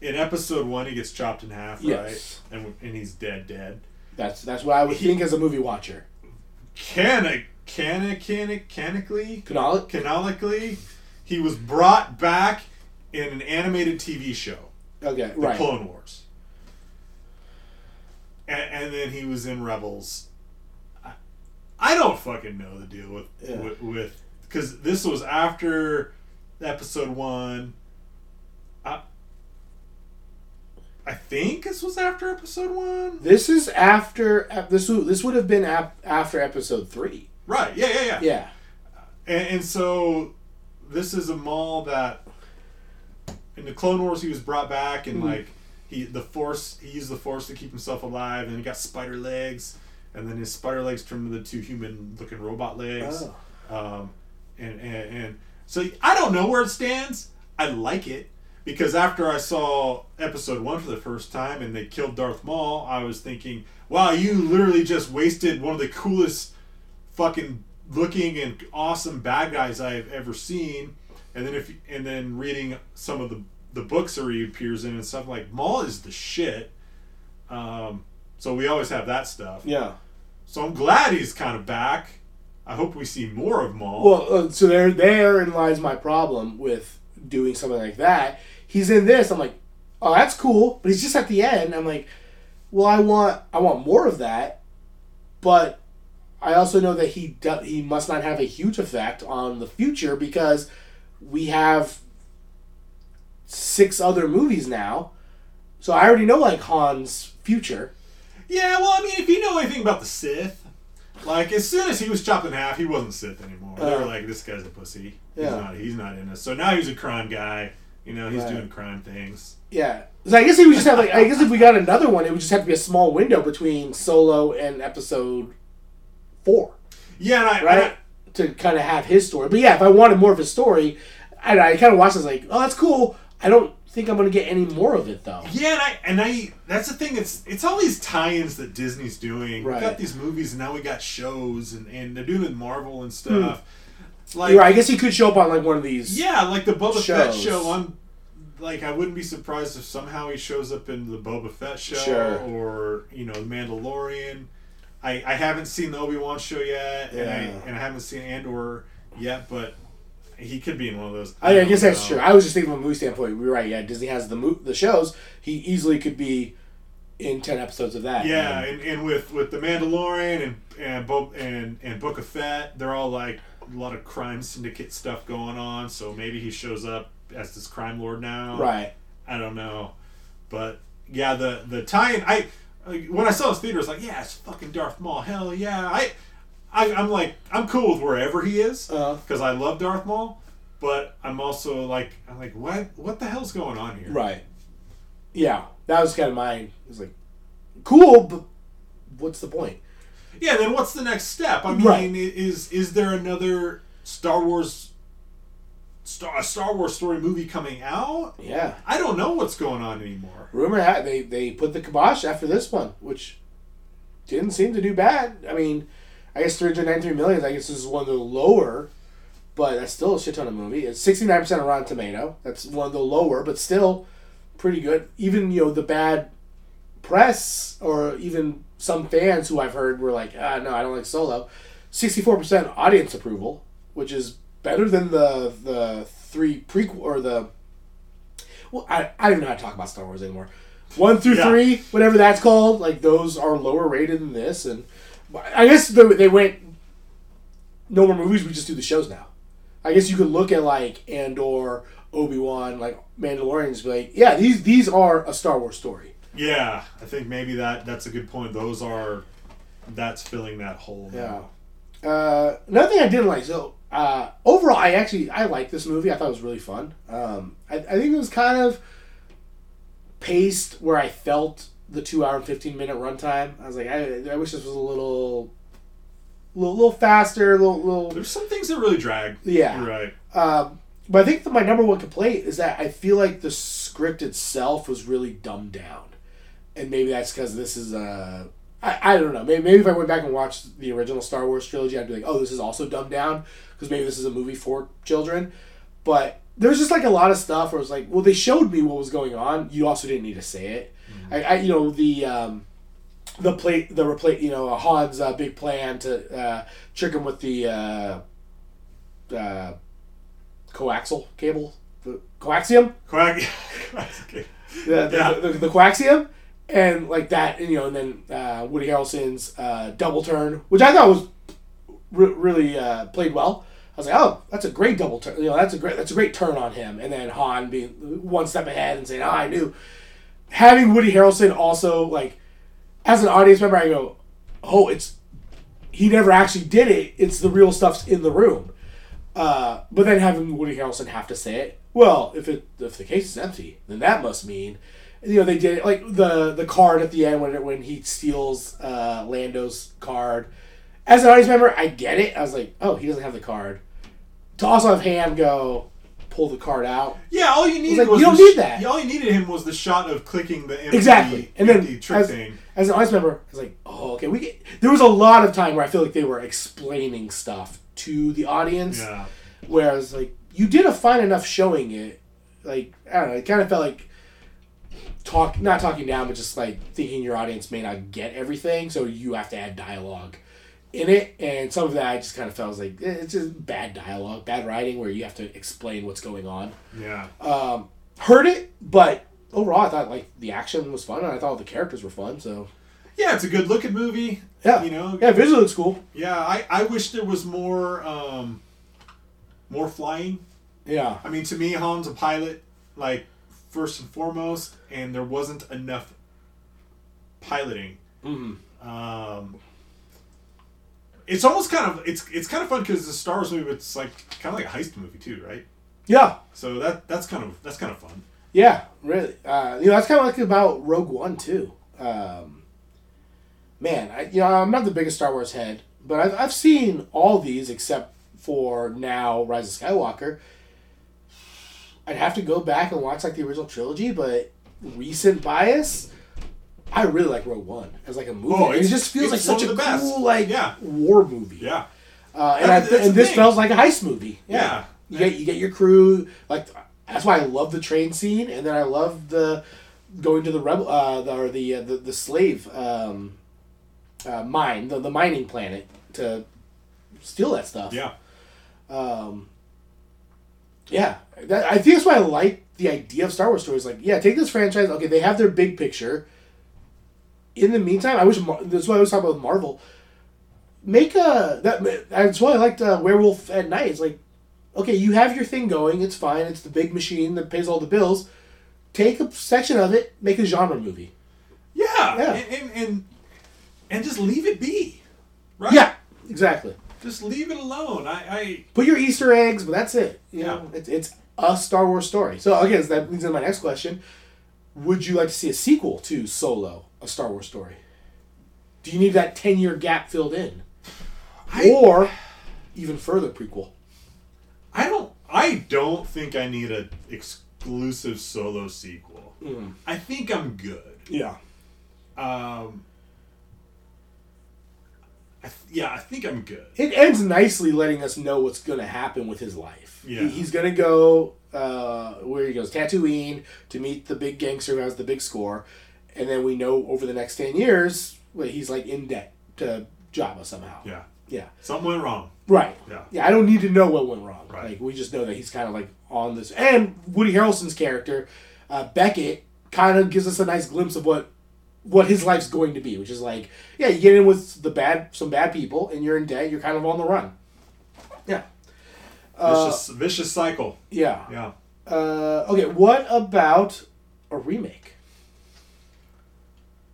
in episode one, he gets chopped in half, Yes. right? And and he's dead, dead. That's that's what I would think as a movie watcher. Can canically, canonically, Canonic? canonically, he was brought back in an animated TV show, Okay, The right. Clone Wars, and, and then he was in Rebels. I, I don't fucking know the deal with Yeah. with because this was after episode one. I, I think this was after episode one. This is after this. Would, this would have been after episode three. Right? Yeah, yeah, yeah. Yeah. And, and so this is a Maul that in the Clone Wars he was brought back and Mhm. like he the force he used the force to keep himself alive and he got spider legs and then his spider legs turned into two human looking robot legs. Oh. Um, and, and and so I don't know where it stands. I like it because after I saw episode one for the first time and they killed Darth Maul, I was thinking, wow, you literally just wasted one of the coolest fucking looking and awesome bad guys I've ever seen. And then if and then reading some of the the books that he appears in and stuff like Maul is the shit. Um, so we always have that stuff. Yeah. So I'm glad he's kind of back. I hope we see more of Maul. Well, uh, so there, therein lies my problem with doing something like that. He's in this. I'm like, oh, that's cool, but he's just at the end. I'm like, well, I want, I want more of that, but I also know that he do, he must not have a huge effect on the future because we have six other movies now. So I already know like Han's future. yeah, well, I mean, if you know anything about the Sith, like as soon as he was chopped in half, he wasn't Sith anymore. they were Uh. like, this guy's a pussy. He's Yeah. not. He's not in us. So now he's a crime guy. You know, he's Right. doing crime things. Yeah. So I guess he would just have like I guess if we got another one, it would just have to be a small window between Solo and Episode four, Yeah, and I, right? and to kind of have his story. But yeah, if I wanted more of his story, I, I kind of watched this like, oh, that's cool. I don't think I'm gonna get any more of it though. Yeah, and I, and I. That's the thing. It's it's all these tie-ins that Disney's doing. We Right. got these movies, and now we got shows, and and they're doing Marvel and stuff. Like, Hmm. You're right. I guess he could show up on like one of these. Yeah, like the Boba Fett show. I'm like, I wouldn't be surprised if somehow he shows up in the Boba Fett show Sure. or you know, the Mandalorian. I, I haven't seen the Obi Wan show yet, and I and I haven't seen Andor yet, but he could be in one of those. Oh, I, I guess that's true. I was just thinking from a movie standpoint. We're right. Yeah, Disney has the mo- the shows. He easily could be in ten episodes of that. Yeah, And- and, and with with the Mandalorian and and Bo- and and Book of Fett, they're all like a lot of crime syndicate stuff going on. So maybe he shows up as this crime lord now. right. I don't know, but yeah, the the tie-in. I when I saw this theater, I was like, yeah, it's fucking Darth Maul. Hell yeah! I, I I'm like I'm cool with wherever he is Uh, because I love Darth Maul, but I'm also like I'm like what what the hell's going on here? Right. Yeah, that was kind of mine. It was like, cool, but what's the point? Yeah. Then what's the next step? I mean, Right. is is there another Star Wars? Star, a Star Wars story movie coming out? Yeah. I don't know what's going on anymore. Rumor had they they put the kibosh after this one, which didn't seem to do bad. I mean, I guess 393 million. I guess this is one of the lower, but that's still a shit ton of movie. It's 69 percent of Rotten Tomato. That's one of the lower, but still pretty good. Even you know the bad press or even some fans who I've heard were like, ah, no, I don't like Solo. 64 percent audience approval, which is better than the the three prequel or the well, I, I don't know how to talk about Star Wars anymore. One through Yeah. three, whatever that's called, like those are lower rated than this, and I guess they, they went no more movies. We just do the shows now. I guess you could look at like Andor, Obi Wan, like Mandalorians. and be like, yeah, these these are a Star Wars story. Yeah, I think maybe that that's a good point. Those are that's filling that hole. Yeah. now. Uh, another thing I didn't like. So uh, overall, I actually I liked this movie. I thought it was really fun. Um, I, I think it was kind of paced where I felt the two hour and fifteen minute runtime. I was like, I, I wish this was a little, little, little faster, a little, little. There's some things that really drag. Yeah. You're right. Um, but I think that my number one complaint is that I feel like the script itself was really dumbed down, and maybe that's because this is a. I, I don't know. Maybe, maybe if I went back and watched the original Star Wars trilogy, I'd be like, oh, this is also dumbed down because maybe this is a movie for children. But there's just like a lot of stuff where it's like, well, they showed me what was going on. You also didn't need to say it. I, I, you know, the um, the plate the replace you know Han's uh, big plan to uh, trick him with the uh, uh, coaxial cable, the coaxium, Quack. [laughs] okay. the the, Yeah. the, the, coaxium, and like that, and you know, and then uh, Woody Harrelson's uh, double turn, which I thought was re- really uh, played well. I was like, oh, that's a great double turn. You know, that's a great that's a great turn on him. And then Han being one step ahead and saying, oh, I knew. Having Woody Harrelson also like as an audience member, I go, oh, it's he never actually did it. It's the real stuff's in the room. Uh, but then having Woody Harrelson have to say it, well, if it if the case is empty, then that must mean, you know, they did it like the the card at the end when when he steals uh, Lando's card. As an audience member, I get it. I was like, oh, he doesn't have the card. To also have Ham go pull the card out, Yeah, all you needed like, was you don't need sh- that. All you needed him was the shot of clicking the empty, exactly. And then trick as, thing. as an audience member, I was like, oh, okay. We get, there was a lot of time where I feel like they were explaining stuff to the audience. Yeah. Whereas, like, you did a fine enough showing it. Like, I don't know, it kind of felt like talk, not talking down, but just like thinking your audience may not get everything, so you have to add dialogue in it. And some of that I just kind of felt was like, eh, it's just bad dialogue, bad writing, where you have to explain what's going on. Yeah. Um, heard it, but overall, I thought like the action was fun, and I thought the characters were fun. So Yeah, it's a good looking movie. yeah, You know, yeah, visually looks cool. Yeah, I, I wish there was more um, more flying. Yeah, I mean, to me, Han's a pilot, like first and foremost, and there wasn't enough piloting. mm-hmm. Um, it's almost kind of it's it's kind of fun because the Star Wars movie, it's like kind of like a heist movie too, right? yeah, So that that's kind of that's kind of fun. yeah, really. Uh, you know, that's kind of like about Rogue One too. Um, man, I, you know, I'm not the biggest Star Wars head, but I've I've seen all these except for now Rise of Skywalker. I'd have to go back and watch like the original trilogy, but recent bias. I really like Rogue One as like a movie. Oh, it just feels like such a of the best. cool like Yeah. war movie. Yeah, Uh, and I, and this thing. smells like a heist movie. Yeah. You get you get your crew like that's why I love the train scene, and then I love the going to the rebel uh, the, or the uh, the the slave um, uh, mine the the mining planet to steal that stuff. yeah, Um, yeah, that, I think that's why I like the idea of Star Wars stories. Like, yeah, take this franchise. Okay, they have their big picture. In the meantime, I wish Mar- that's why I was talking about Marvel. Make a that that's why I liked uh, Werewolf at Night. It's like, okay, you have your thing going. It's fine. It's the big machine that pays all the bills. Take a section of it, make a genre movie. yeah, Yeah. And, and and and just leave it be, right? Yeah, exactly. just leave it alone. I, I Put your Easter eggs, but that's it. You Yeah. know, it's, it's a Star Wars story. So again, that leads into my next question: Would you like to see a sequel to Solo, a Star Wars story? Do you need that ten-year gap filled in, I- or even further prequel? I don't. I don't think I need an exclusive solo sequel. Mm. I think I'm good. Yeah. Um. I th- yeah, I think I'm good. It ends nicely, letting us know what's going to happen with his life. Yeah. He- he's going to go uh, where he goes, Tatooine, to meet the big gangster who has the big score, and then we know over the next ten years, well, he's like in debt to Jabba somehow. Yeah, Yeah. something went wrong. Right. Yeah. Yeah, I don't need to know what went wrong. Right. Like we just know that he's kind of like on this. And Woody Harrelson's character, uh, Beckett, kind of gives us a nice glimpse of what what his life's going to be, which is like, yeah, you get in with the bad some bad people, and you're in debt. You're kind of on the run. Yeah. Uh, Vicious, vicious cycle. yeah. Yeah. Uh, okay. What about a remake?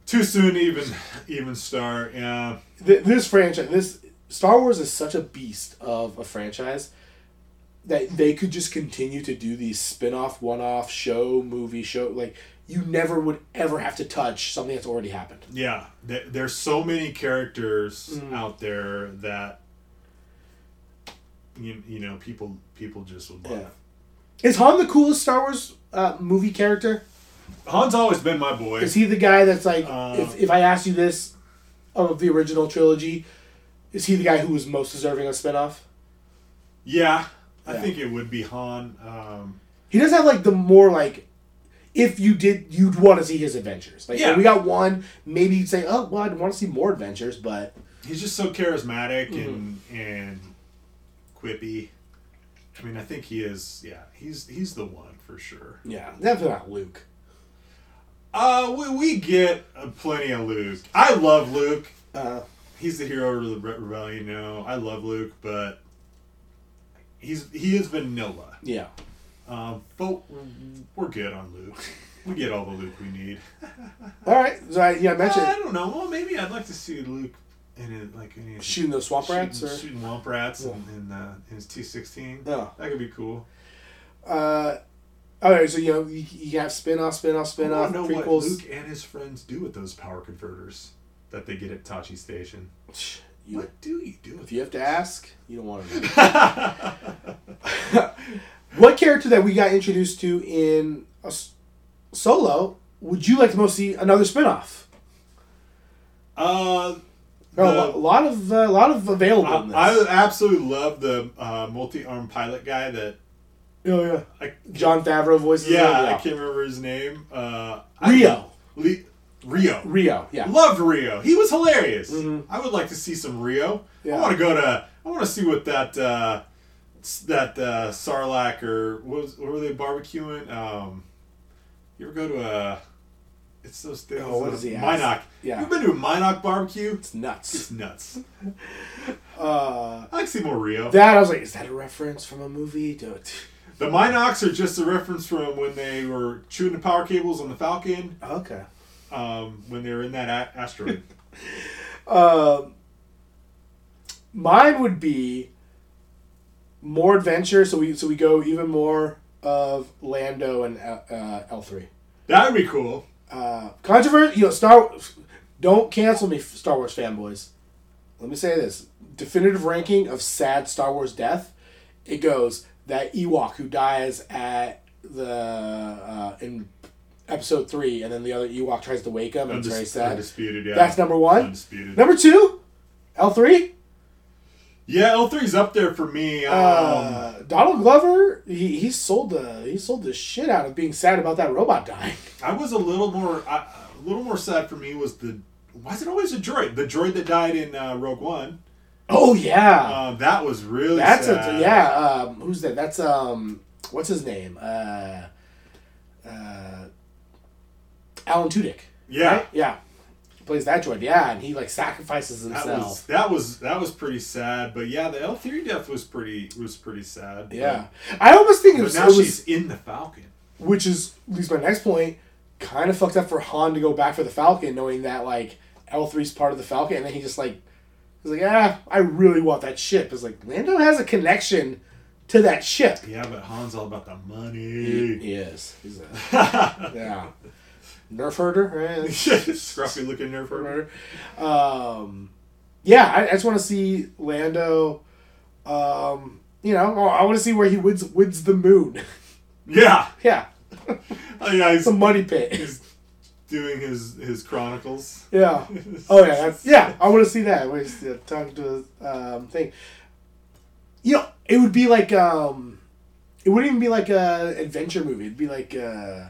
Too soon to even even start. Yeah. Th- this franchise, this Star Wars is such a beast of a franchise that they could just continue to do these spin-off, one-off show, movie, show. Like you never would ever have to touch something that's already happened. Yeah. There, there's so many characters Mm. out there that you, you know people people just would love. Yeah. Is Han the coolest Star Wars uh, movie character? Han's always been my boy. Is he the guy that's like, Uh, if, if I ask you this of the original trilogy, is he the guy who was most deserving of spin-off? Yeah, I Yeah. think it would be Han. Um, He does have like the more like if you did, you'd want to see his adventures. Like, Yeah. we got one. Maybe you'd say, "Oh, well, I'd want to see more adventures," but He's just so charismatic and Mm-hmm. and quippy. I mean, I think he is. Yeah, he's he's the one for sure. yeah, definitely not Luke. Uh, we, we get uh, plenty of Luke. I love Luke. Uh, He's the hero of the Re- rebellion. You know, I love Luke, but he's he is vanilla. yeah, Um, but we're good on Luke. We get all the Luke we need. [laughs] all right. So I, yeah, I Uh, mentioned I don't know. Well, maybe I'd like to see Luke it, like his, shooting those swamp rats. shooting, Or, shooting womp rats in, in, uh, his T sixteen. Oh. That could be cool. uh, all right. So you know, you, you have spin off, spin off, spin off, to what prequels. Luke and his friends do with those power converters that they get at Tosche Station. You, what do you do? if you have to ask, you don't want to know. what character that we got introduced to in a Solo would you like to most see another spin-off? Uh, There are the- a lot of a lot of available. I, I absolutely love the uh, multi-armed pilot guy that. oh yeah, I, Jon Favreau voices. yeah, him, I can't remember his name. Uh, I- Rio. Le- Rio. Rio. Yeah. Loved Rio. He was hilarious. Mhm. I would like to see some Rio. Yeah. I want to go to. I want to see what that uh, that uh, Sarlacc or what, was, what were they barbecuing? Um, you ever go to a? It's those things. Oh, what uh, he Mynock. ask? Yeah. You've been to a barbecue? It's nuts. It's nuts. [laughs] Uh, I like to see more Rio. that I was like, is that a reference from a movie? [laughs] The Mynocks are just a reference from when they were chewing the power cables on the Falcon. Okay. Um, when they were in that a- asteroid. [laughs] Um, mine would be more adventure. So we so we go even more of Lando and uh, L three. that would be cool. Uh, controversy. You know, Star. Don't cancel me, Star Wars fanboys. Let me say this: definitive ranking of sad Star Wars death. It goes that Ewok who dies at the uh, in episode three, and then the other Ewok tries to wake him, and it's very sad. Undisputed, yeah. That's number one. Undisputed. Number two, L three. Yeah, L 3s up there for me. Um, Uh, Donald Glover, he, he sold the he sold the shit out of being sad about that robot dying. [laughs] I was a little more I, a little more sad for me was the why is it always a droid? The droid that died in uh, Rogue One. Oh yeah, Um, that was really that's sad. a yeah. Um, who's that? That's um, what's his name? Uh, uh, Alan Tudyk. Yeah. right? yeah, plays that droid. Yeah, and he like sacrifices That himself. was that was that was pretty sad, but yeah, the L three death was pretty was pretty sad. yeah, I almost think it was, now it was she's in the Falcon. which is leads my next point. Kind of fucked up for Han to go back for the Falcon, knowing that like L 3s part of the Falcon, and then he just like he's like, ah, I really want that ship. It's like Lando has a connection to that ship. Yeah, but Han's all about the He, money. he is. He's [laughs] a yeah, nerf herder, right? [laughs] [laughs] Scruffy looking nerf herder. Um, yeah, I, I just want to see Lando. Um, you know, I want to see where he wins wins the moon. [laughs] Yeah, yeah, oh, yeah, he's, it's a money pit. he's doing his his chronicles. Yeah. Oh yeah, that's, yeah. I want to see that. We're just, uh, talking to a um, thing. You know, it would be like um, it wouldn't even be like a adventure movie. It'd be like uh,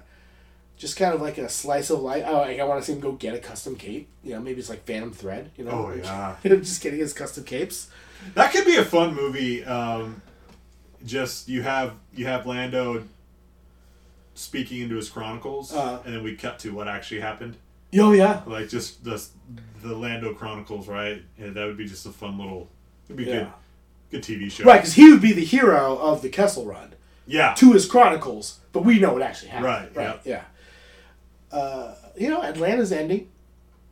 just kind of like a slice of life. Oh, like I want to see him go get a custom cape. You know, maybe it's like Phantom Thread. You know, Oh, like, yeah. [laughs] just getting his custom capes. That could be a fun movie. Um, just you have you have Lando speaking into his chronicles, Uh. and then we cut to what actually happened. Oh yeah. Like just the the Lando chronicles, right? And that would be just a fun little. It'd be Yeah. good, good TV show. Right, because he would be the hero of the Kessel Run Yeah. to his chronicles, but we know what actually happened. Right, Right. Yeah. Uh, you know, Atlanta's ending.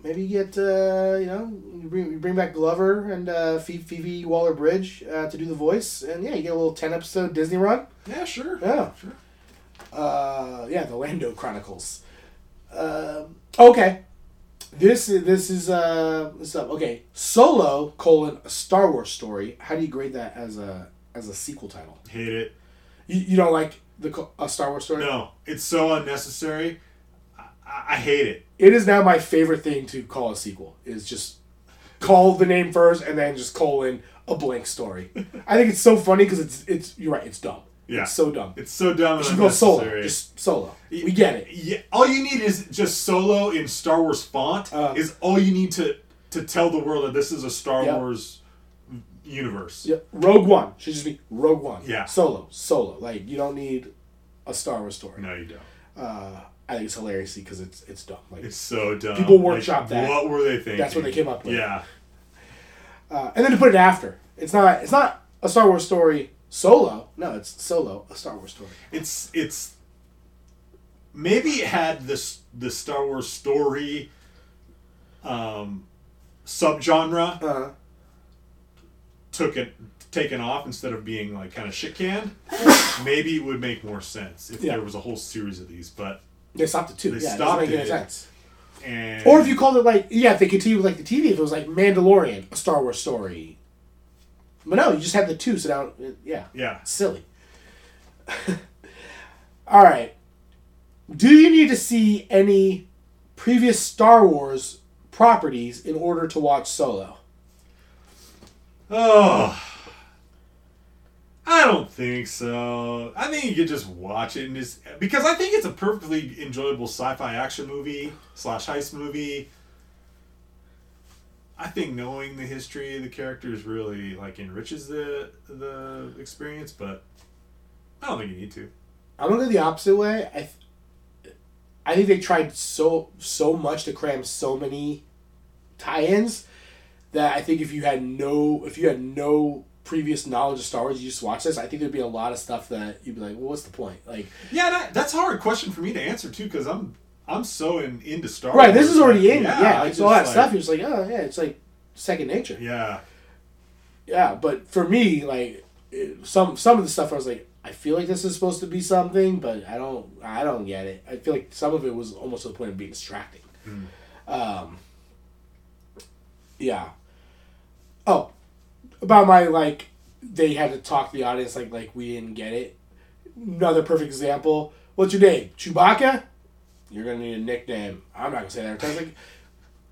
Maybe you get uh, you know you bring, you bring back Glover and uh, Phoebe, Phoebe Waller Bridge uh, to do the voice, and yeah, you get a little ten episode Disney run. Yeah. Sure. Yeah. Sure. Uh, yeah, the Lando Chronicles. Um okay, this is this is uh this up. Okay, Solo colon a Star Wars story. How do you grade that as a as a sequel title? Hate it. You, you don't like the a Star Wars story? No, it's so unnecessary. I, hate it. It is now my favorite thing to call a sequel. Is just call the name first and then just colon a blank story. [laughs] I think it's so funny because it's it's you're right. It's dumb. Yeah. It's so dumb. It's so dumb. You should go solo. Just solo. We get it. Yeah, all you need is just solo in Star Wars font. Uh. is all you need to to tell the world that this is a Star. Wars universe. Yeah, Rogue One should just be Rogue One. Yeah. Solo, solo. Like you don't need a Star Wars story. No, you don't. Uh, I think it's hilarious because it's it's dumb. Like, It's so dumb. People workshop that. What were they thinking? That's what they came up with. Yeah. uh, and then to put it after, it's not it's not a Star Wars story solo. No, it's solo a Star Wars story. It's it's maybe it had this the Star Wars story um subgenre Uh, took it taken off instead of being like kind of shit canned. [laughs] maybe it would make more sense if Yeah. there was a whole series of these, but they stopped it too. They yeah, it stopped doesn't make any sense. and Or if you called it like yeah, if they continued with like the TV, if it was like Mandalorian, a Star Wars story. But no, you just had the two. So now, uh, yeah, yeah. silly. [laughs] All right. Do you need to see any previous Star Wars properties in order to watch Solo? Oh, I don't think so. I think you could just watch it and just because I think it's a perfectly enjoyable sci-fi action movie slash heist movie. I think knowing the history of the characters really like enriches the the experience, but I don't think you need to. I'm gonna go the opposite way. I, th- I think they tried so so much to cram so many tie-ins that I think if you had no if you had no previous knowledge of Star Wars, you just watch this. I think there'd be a lot of stuff that you'd be like, well, what's the point? Like, Yeah, that, that's a hard question for me to answer too because I'm I'm so in, into Star right, Wars. this is already that- in. Yeah, I like so all that just, stuff. like- You're just like, oh yeah, it's like second nature. Yeah, Yeah, but for me, like some some of the stuff, I was like, I feel like this is supposed to be something, but I don't, I don't get it. I feel like some of it was almost to the point of being distracting. Um, yeah. Oh, about my like, they had to talk to the audience like like we didn't get it. Another perfect example. What's your name? Chewbacca. You're gonna need a nickname. I'm not gonna say that. Like,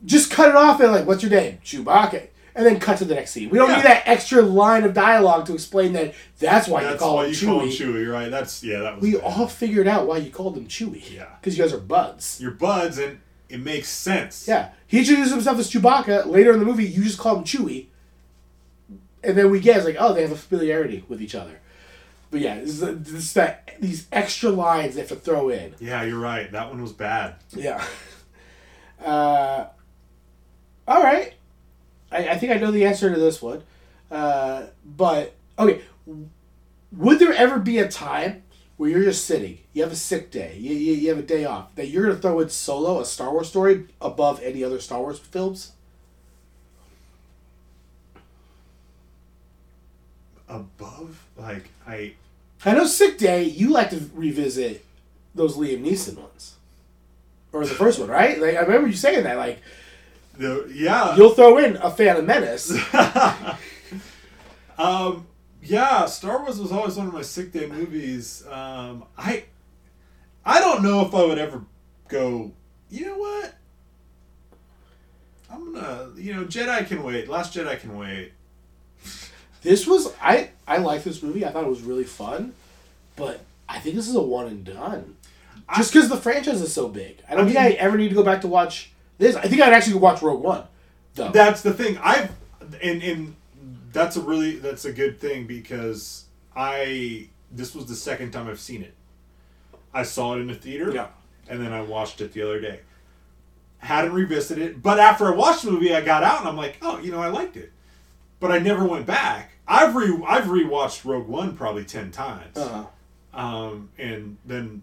just cut it off and like, what's your name? Chewbacca. And then cut to the next scene. We don't Yeah. need that extra line of dialogue to explain that that's why you that's call why him you Chewie. call him Chewie, right? That's yeah, that was. We bad. all figured out why you called him Chewie. Yeah. Because you guys are buds. You're buds, and it makes sense. Yeah. He introduces himself as Chewbacca. Later in the movie, you just call him Chewie. And then we get it's like, oh, they have a familiarity with each other. But yeah, this is, this that these extra lines they have to throw in. Yeah, you're right. That one was bad. Yeah. Uh, all right. I, I think I know the answer to this one. Uh, but, okay. Would there ever be a time where you're just sitting, you have a sick day, you, you, you have a day off, that you're going to throw in Solo, a Star Wars story, above any other Star Wars films? Above, like I. I know sick day, you like to revisit those Liam Neeson ones. Or the first one, right? Like I remember you saying that. Like The yeah. you'll throw in a Phantom Menace. [laughs] um. Yeah, Star Wars was always one of my sick day movies. Um. I. I don't know if I would ever go. You know what? I'm gonna. You know, Jedi can wait. Last Jedi can wait. This was I I like this movie. I thought it was really fun, but I think this is a one and done. Just because the franchise is so big, I don't I think I ever need to go back to watch this. I think I'd actually go watch Rogue One. Though. That's the thing. I've and and that's a really that's a good thing because I this was the second time I've seen it. I saw it in the theater, Yeah. and then I watched it the other day. Hadn't revisited it, but after I watched the movie, I got out and I'm like, oh, you know, I liked it, but I never went back. I've re I've rewatched Rogue One probably ten times, uh, um, and then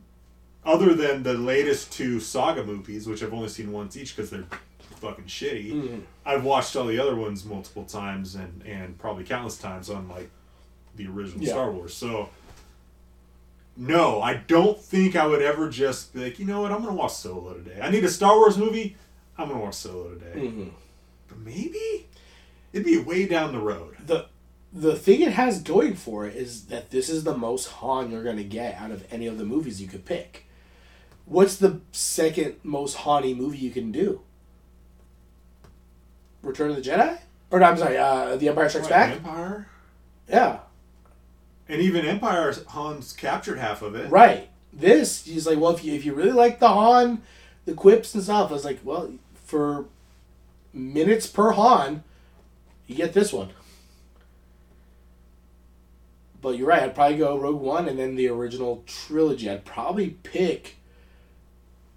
other than the latest two saga movies, which I've only seen once each because they're fucking shitty. Mm-hmm. I've watched all the other ones multiple times and and probably countless times on like the original Yeah. Star Wars. So no, I don't think I would ever just be like, you know what, I'm gonna watch Solo today. I need a Star Wars movie. I'm gonna watch Solo today. mhm. But maybe it'd be way down the road. the the thing it has going for it is that this is the most Han you're gonna get out of any of the movies you could pick. What's the second most Hany movie you can do? Return of the Jedi? Or no, I'm sorry, uh, The Empire Strikes Back. Empire. Yeah. And even Empire Han's captured half of it. Right. This, he's like, well, if you if you really like the Han, the quips and stuff, I was like, well, for minutes per Han, you get this one. But you're right. I'd probably go Rogue One and then the original trilogy. I'd probably pick.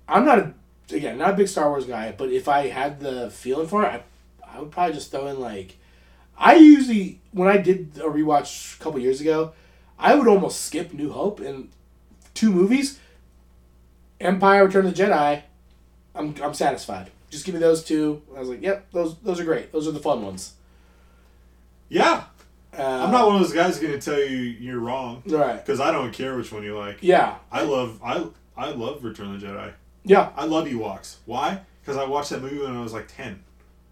I'm not a again not a big Star Wars guy, but if I had the feeling for it, I, I would probably just throw in like. I usually when I did a rewatch a couple years ago, I would almost skip New Hope and two movies. Empire, Return of the Jedi. I'm I'm satisfied. Just give me those two. I was like, yep, those those are great. Those are the fun ones. Yeah. Uh, I'm not one of those guys going to tell you you're wrong right. because I don't care which one you like. Yeah, I love I I love Return of the Jedi. yeah, I love Ewoks. Why? Because I watched that movie when I was like ten.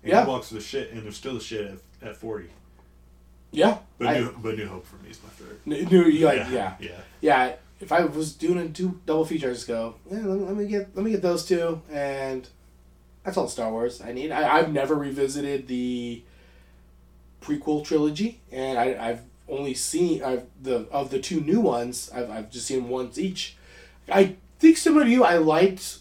And Yeah. Ewoks are the shit, and they're still the shit at, at forty. yeah. But I- New, but New Hope for me is my favorite. New, you like, yeah. yeah. yeah, If I was doing a two double feature, I just go, yeah, let, me, let me get let me get those two, and that's all Star Wars I need. I, I've never revisited the prequel trilogy, and I, I've only seen I've the of the two new ones. I've, I've just seen once each. I think similar to you, I liked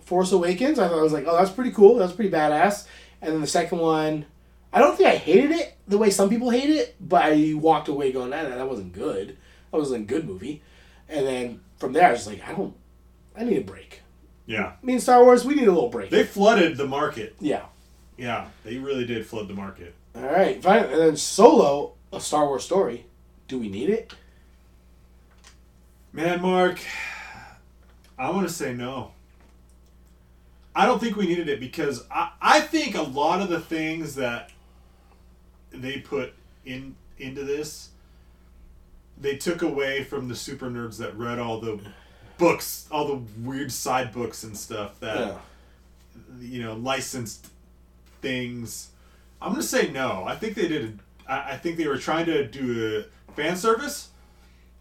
Force Awakens. I thought I was like, oh, that's pretty cool. That's pretty badass. And then the second one, I don't think I hated it the way some people hate it, but I walked away going, that that wasn't good. That wasn't a good movie. And then from there, I was like, I don't, I need a break. Yeah. Me and Star Wars, we need a little break. They flooded the market. yeah. Yeah, they really did flood the market. All right. Fine. And then Solo, a Star Wars story. Do we need it? Man, Mark, I want to say no. I don't think we needed it because I, I think a lot of the things that they put in into this, they took away from the super nerds that read all the books, all the weird side books and stuff that Yeah. you know licensed things. I'm gonna say no. I think they did. I, I think they were trying to do a fan service,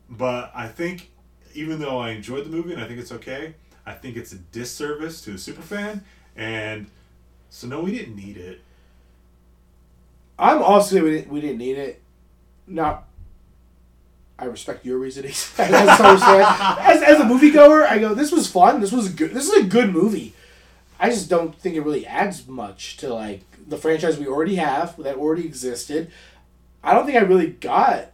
but I think even though I enjoyed the movie and I think it's okay, I think it's a disservice to the super fan. And so no, we didn't need it. I'm also we didn't, we didn't need it. Not. I respect your reasoning. [laughs] as, as a moviegoer, I go, this was fun. This was good. This is a good movie. I just don't think it really adds much to like the franchise we already have that already existed. I don't think I really got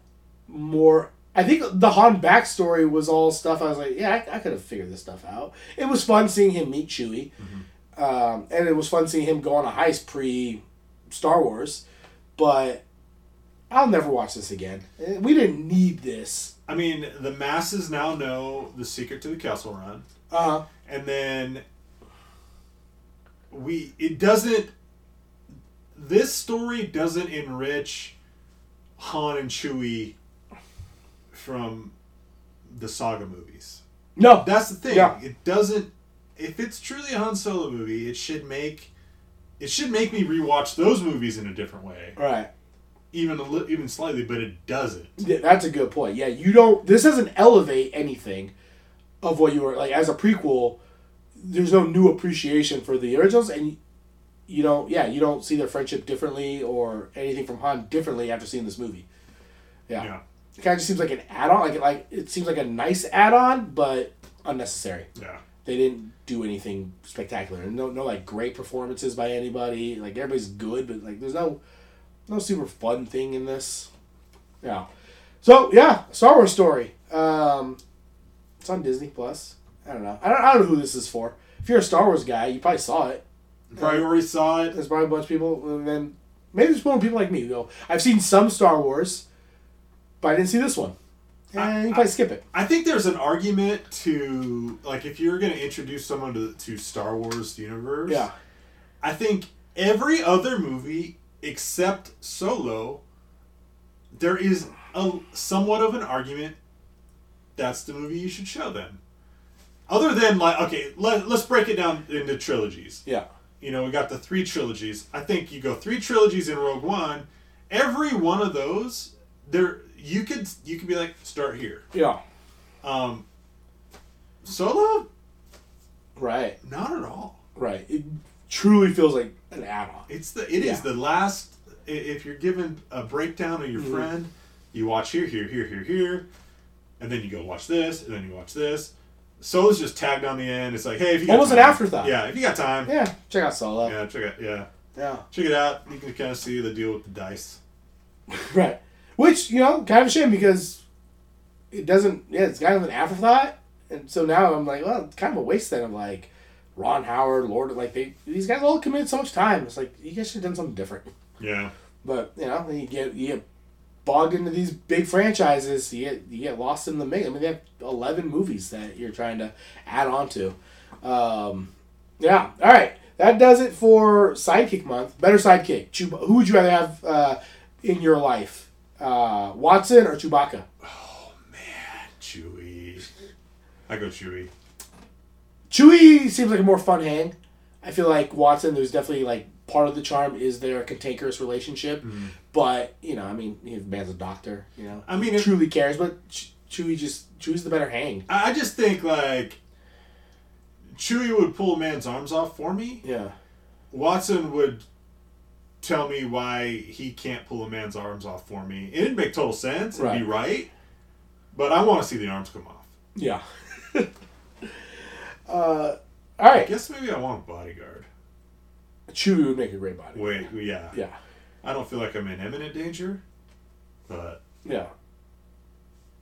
more. I think the Han backstory was all stuff. I was like, yeah, I, I could have figured this stuff out. It was fun seeing him meet Chewie, um, and it was fun seeing him go on a heist pre Star Wars. But I'll never watch this again. Eh, We didn't need this. I mean, the masses now know the secret to the Kessel Run. Uh, and then we it doesn't this story doesn't enrich Han and Chewie from the saga movies. no, That's the thing. Yeah. It doesn't if it's truly a Han Solo movie, it should make it should make me rewatch those movies in a different way, right. even a li- even slightly, but it doesn't. Yeah, that's a good point. Yeah, you don't. This doesn't elevate anything of what you were like as a prequel. There's no new appreciation for the originals, and you don't. Yeah, you don't see their friendship differently or anything from Han differently after seeing this movie. Yeah, Yeah. it kind of just seems like an add-on. Like like it seems like a nice add-on, but unnecessary. Yeah. They didn't do anything spectacular. No, no like great performances by anybody. Like everybody's good, but like there's no, no super fun thing in this. Yeah. So yeah, Star Wars story. Um, it's on Disney Plus. I don't know. I don't, I don't know who this is for. If you're a Star Wars guy, you probably saw it. Probably already saw it. There's probably a bunch of people, and then maybe there's more people like me who go, I've seen some Star Wars, but I didn't see this one. And you probably skip it. I think there's an argument to like if you're going to introduce someone to to Star Wars universe. Yeah. I think every other movie except Solo, there is a somewhat of an argument. That's the movie you should show them. Other than like, okay, let, let's break it down into trilogies. Yeah. You know, we got the three trilogies. I think you go three trilogies in Rogue One. Every one of those, there you could you could be like start here. Yeah. Um, Solo, Right. not at all. Right. It truly feels like an add-on. It's the it is Yeah. the last. If you're given a breakdown of your Mhm. friend, You watch here, here, here, here, here, and then you go watch this, and then you watch this. Solo's just tagged on the end. It's like, hey, if you got Almost an afterthought. Yeah, if you got time, Yeah, check out Solo. yeah, check it. Yeah, yeah. check it out. You can kind of see the deal with the dice. [laughs] Right. Which, you know, kind of a shame because it doesn't, yeah, it's kind of an afterthought. And so now I'm like, well, it's kind of a waste then of like Ron Howard, Lord, like they, these guys all committed so much time. It's like, you guys should have done something different. Yeah, But, you know, you get, you get bogged into these big franchises, you get, you get lost in the mix. I mean, they have 11 movies that you're trying to add on to. Um, yeah. All right. That does it for Sidekick Month. Better Sidekick. Chew- who would you rather have uh, in your life? Uh, Watson or Chewbacca? Oh man, Chewie. I go Chewy. Chewie seems like a more fun hang. I feel like Watson, there's definitely like part of the charm is their cantankerous relationship. But, you know, I mean, the man's a doctor, you know. I mean, truly cares, but Ch- Chewie just, Chewie's the better hang. I just think like Chewie would pull a man's arms off for me. Yeah. Watson would tell me why he can't pull a man's arms off for me. It'd make total sense. It'd be right. But I want to see the arms come off. Yeah. [laughs] uh, all I guess maybe I want a bodyguard. Chewie would make a great body. Wait, yeah. Yeah. I don't feel like I'm in imminent danger, but Yeah.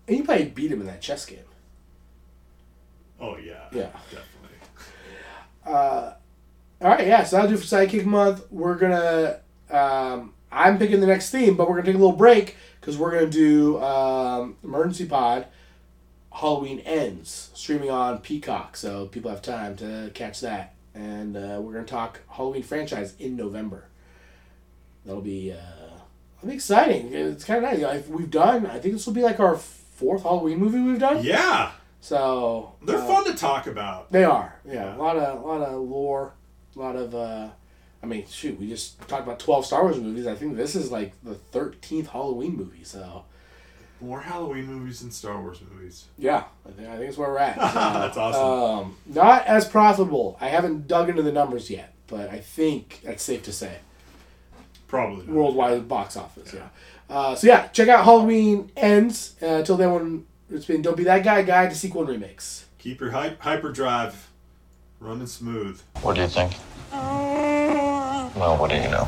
And you probably beat him in that chess game. oh yeah, Yeah. definitely. Uh, All right, yeah. So that'll do for Sidekick Month. We're gonna. Um, I'm picking the next theme, but we're gonna take a little break because we're gonna do um, Emergency Pod. Halloween ends streaming on Peacock, so people have time to catch that. And uh, we're gonna talk Halloween franchise in November. That'll be uh, that'll be exciting. It's kind of nice. Like, we've done. I think this will be like our fourth Halloween movie we've done. Yeah, So they're uh, fun to talk about. they are, yeah. Yeah. A lot of, a lot of lore, a lot of. uh I mean, shoot, we just talked about twelve Star Wars movies. I think this is like the thirteenth Halloween movie. So More Halloween movies than Star Wars movies. yeah, I think I think it's where we're at. So, [laughs] That's awesome. Um, not as profitable. I haven't dug into the numbers yet, but I think that's safe to say. Probably not. Worldwide box office, yeah. Uh, so yeah, check out Halloween Ends. Uh, until then, when it's been Don't Be That Guy Guide to Sequel and Remakes. Keep your hy- hyperdrive running smooth. What do you think? Well, what do you know?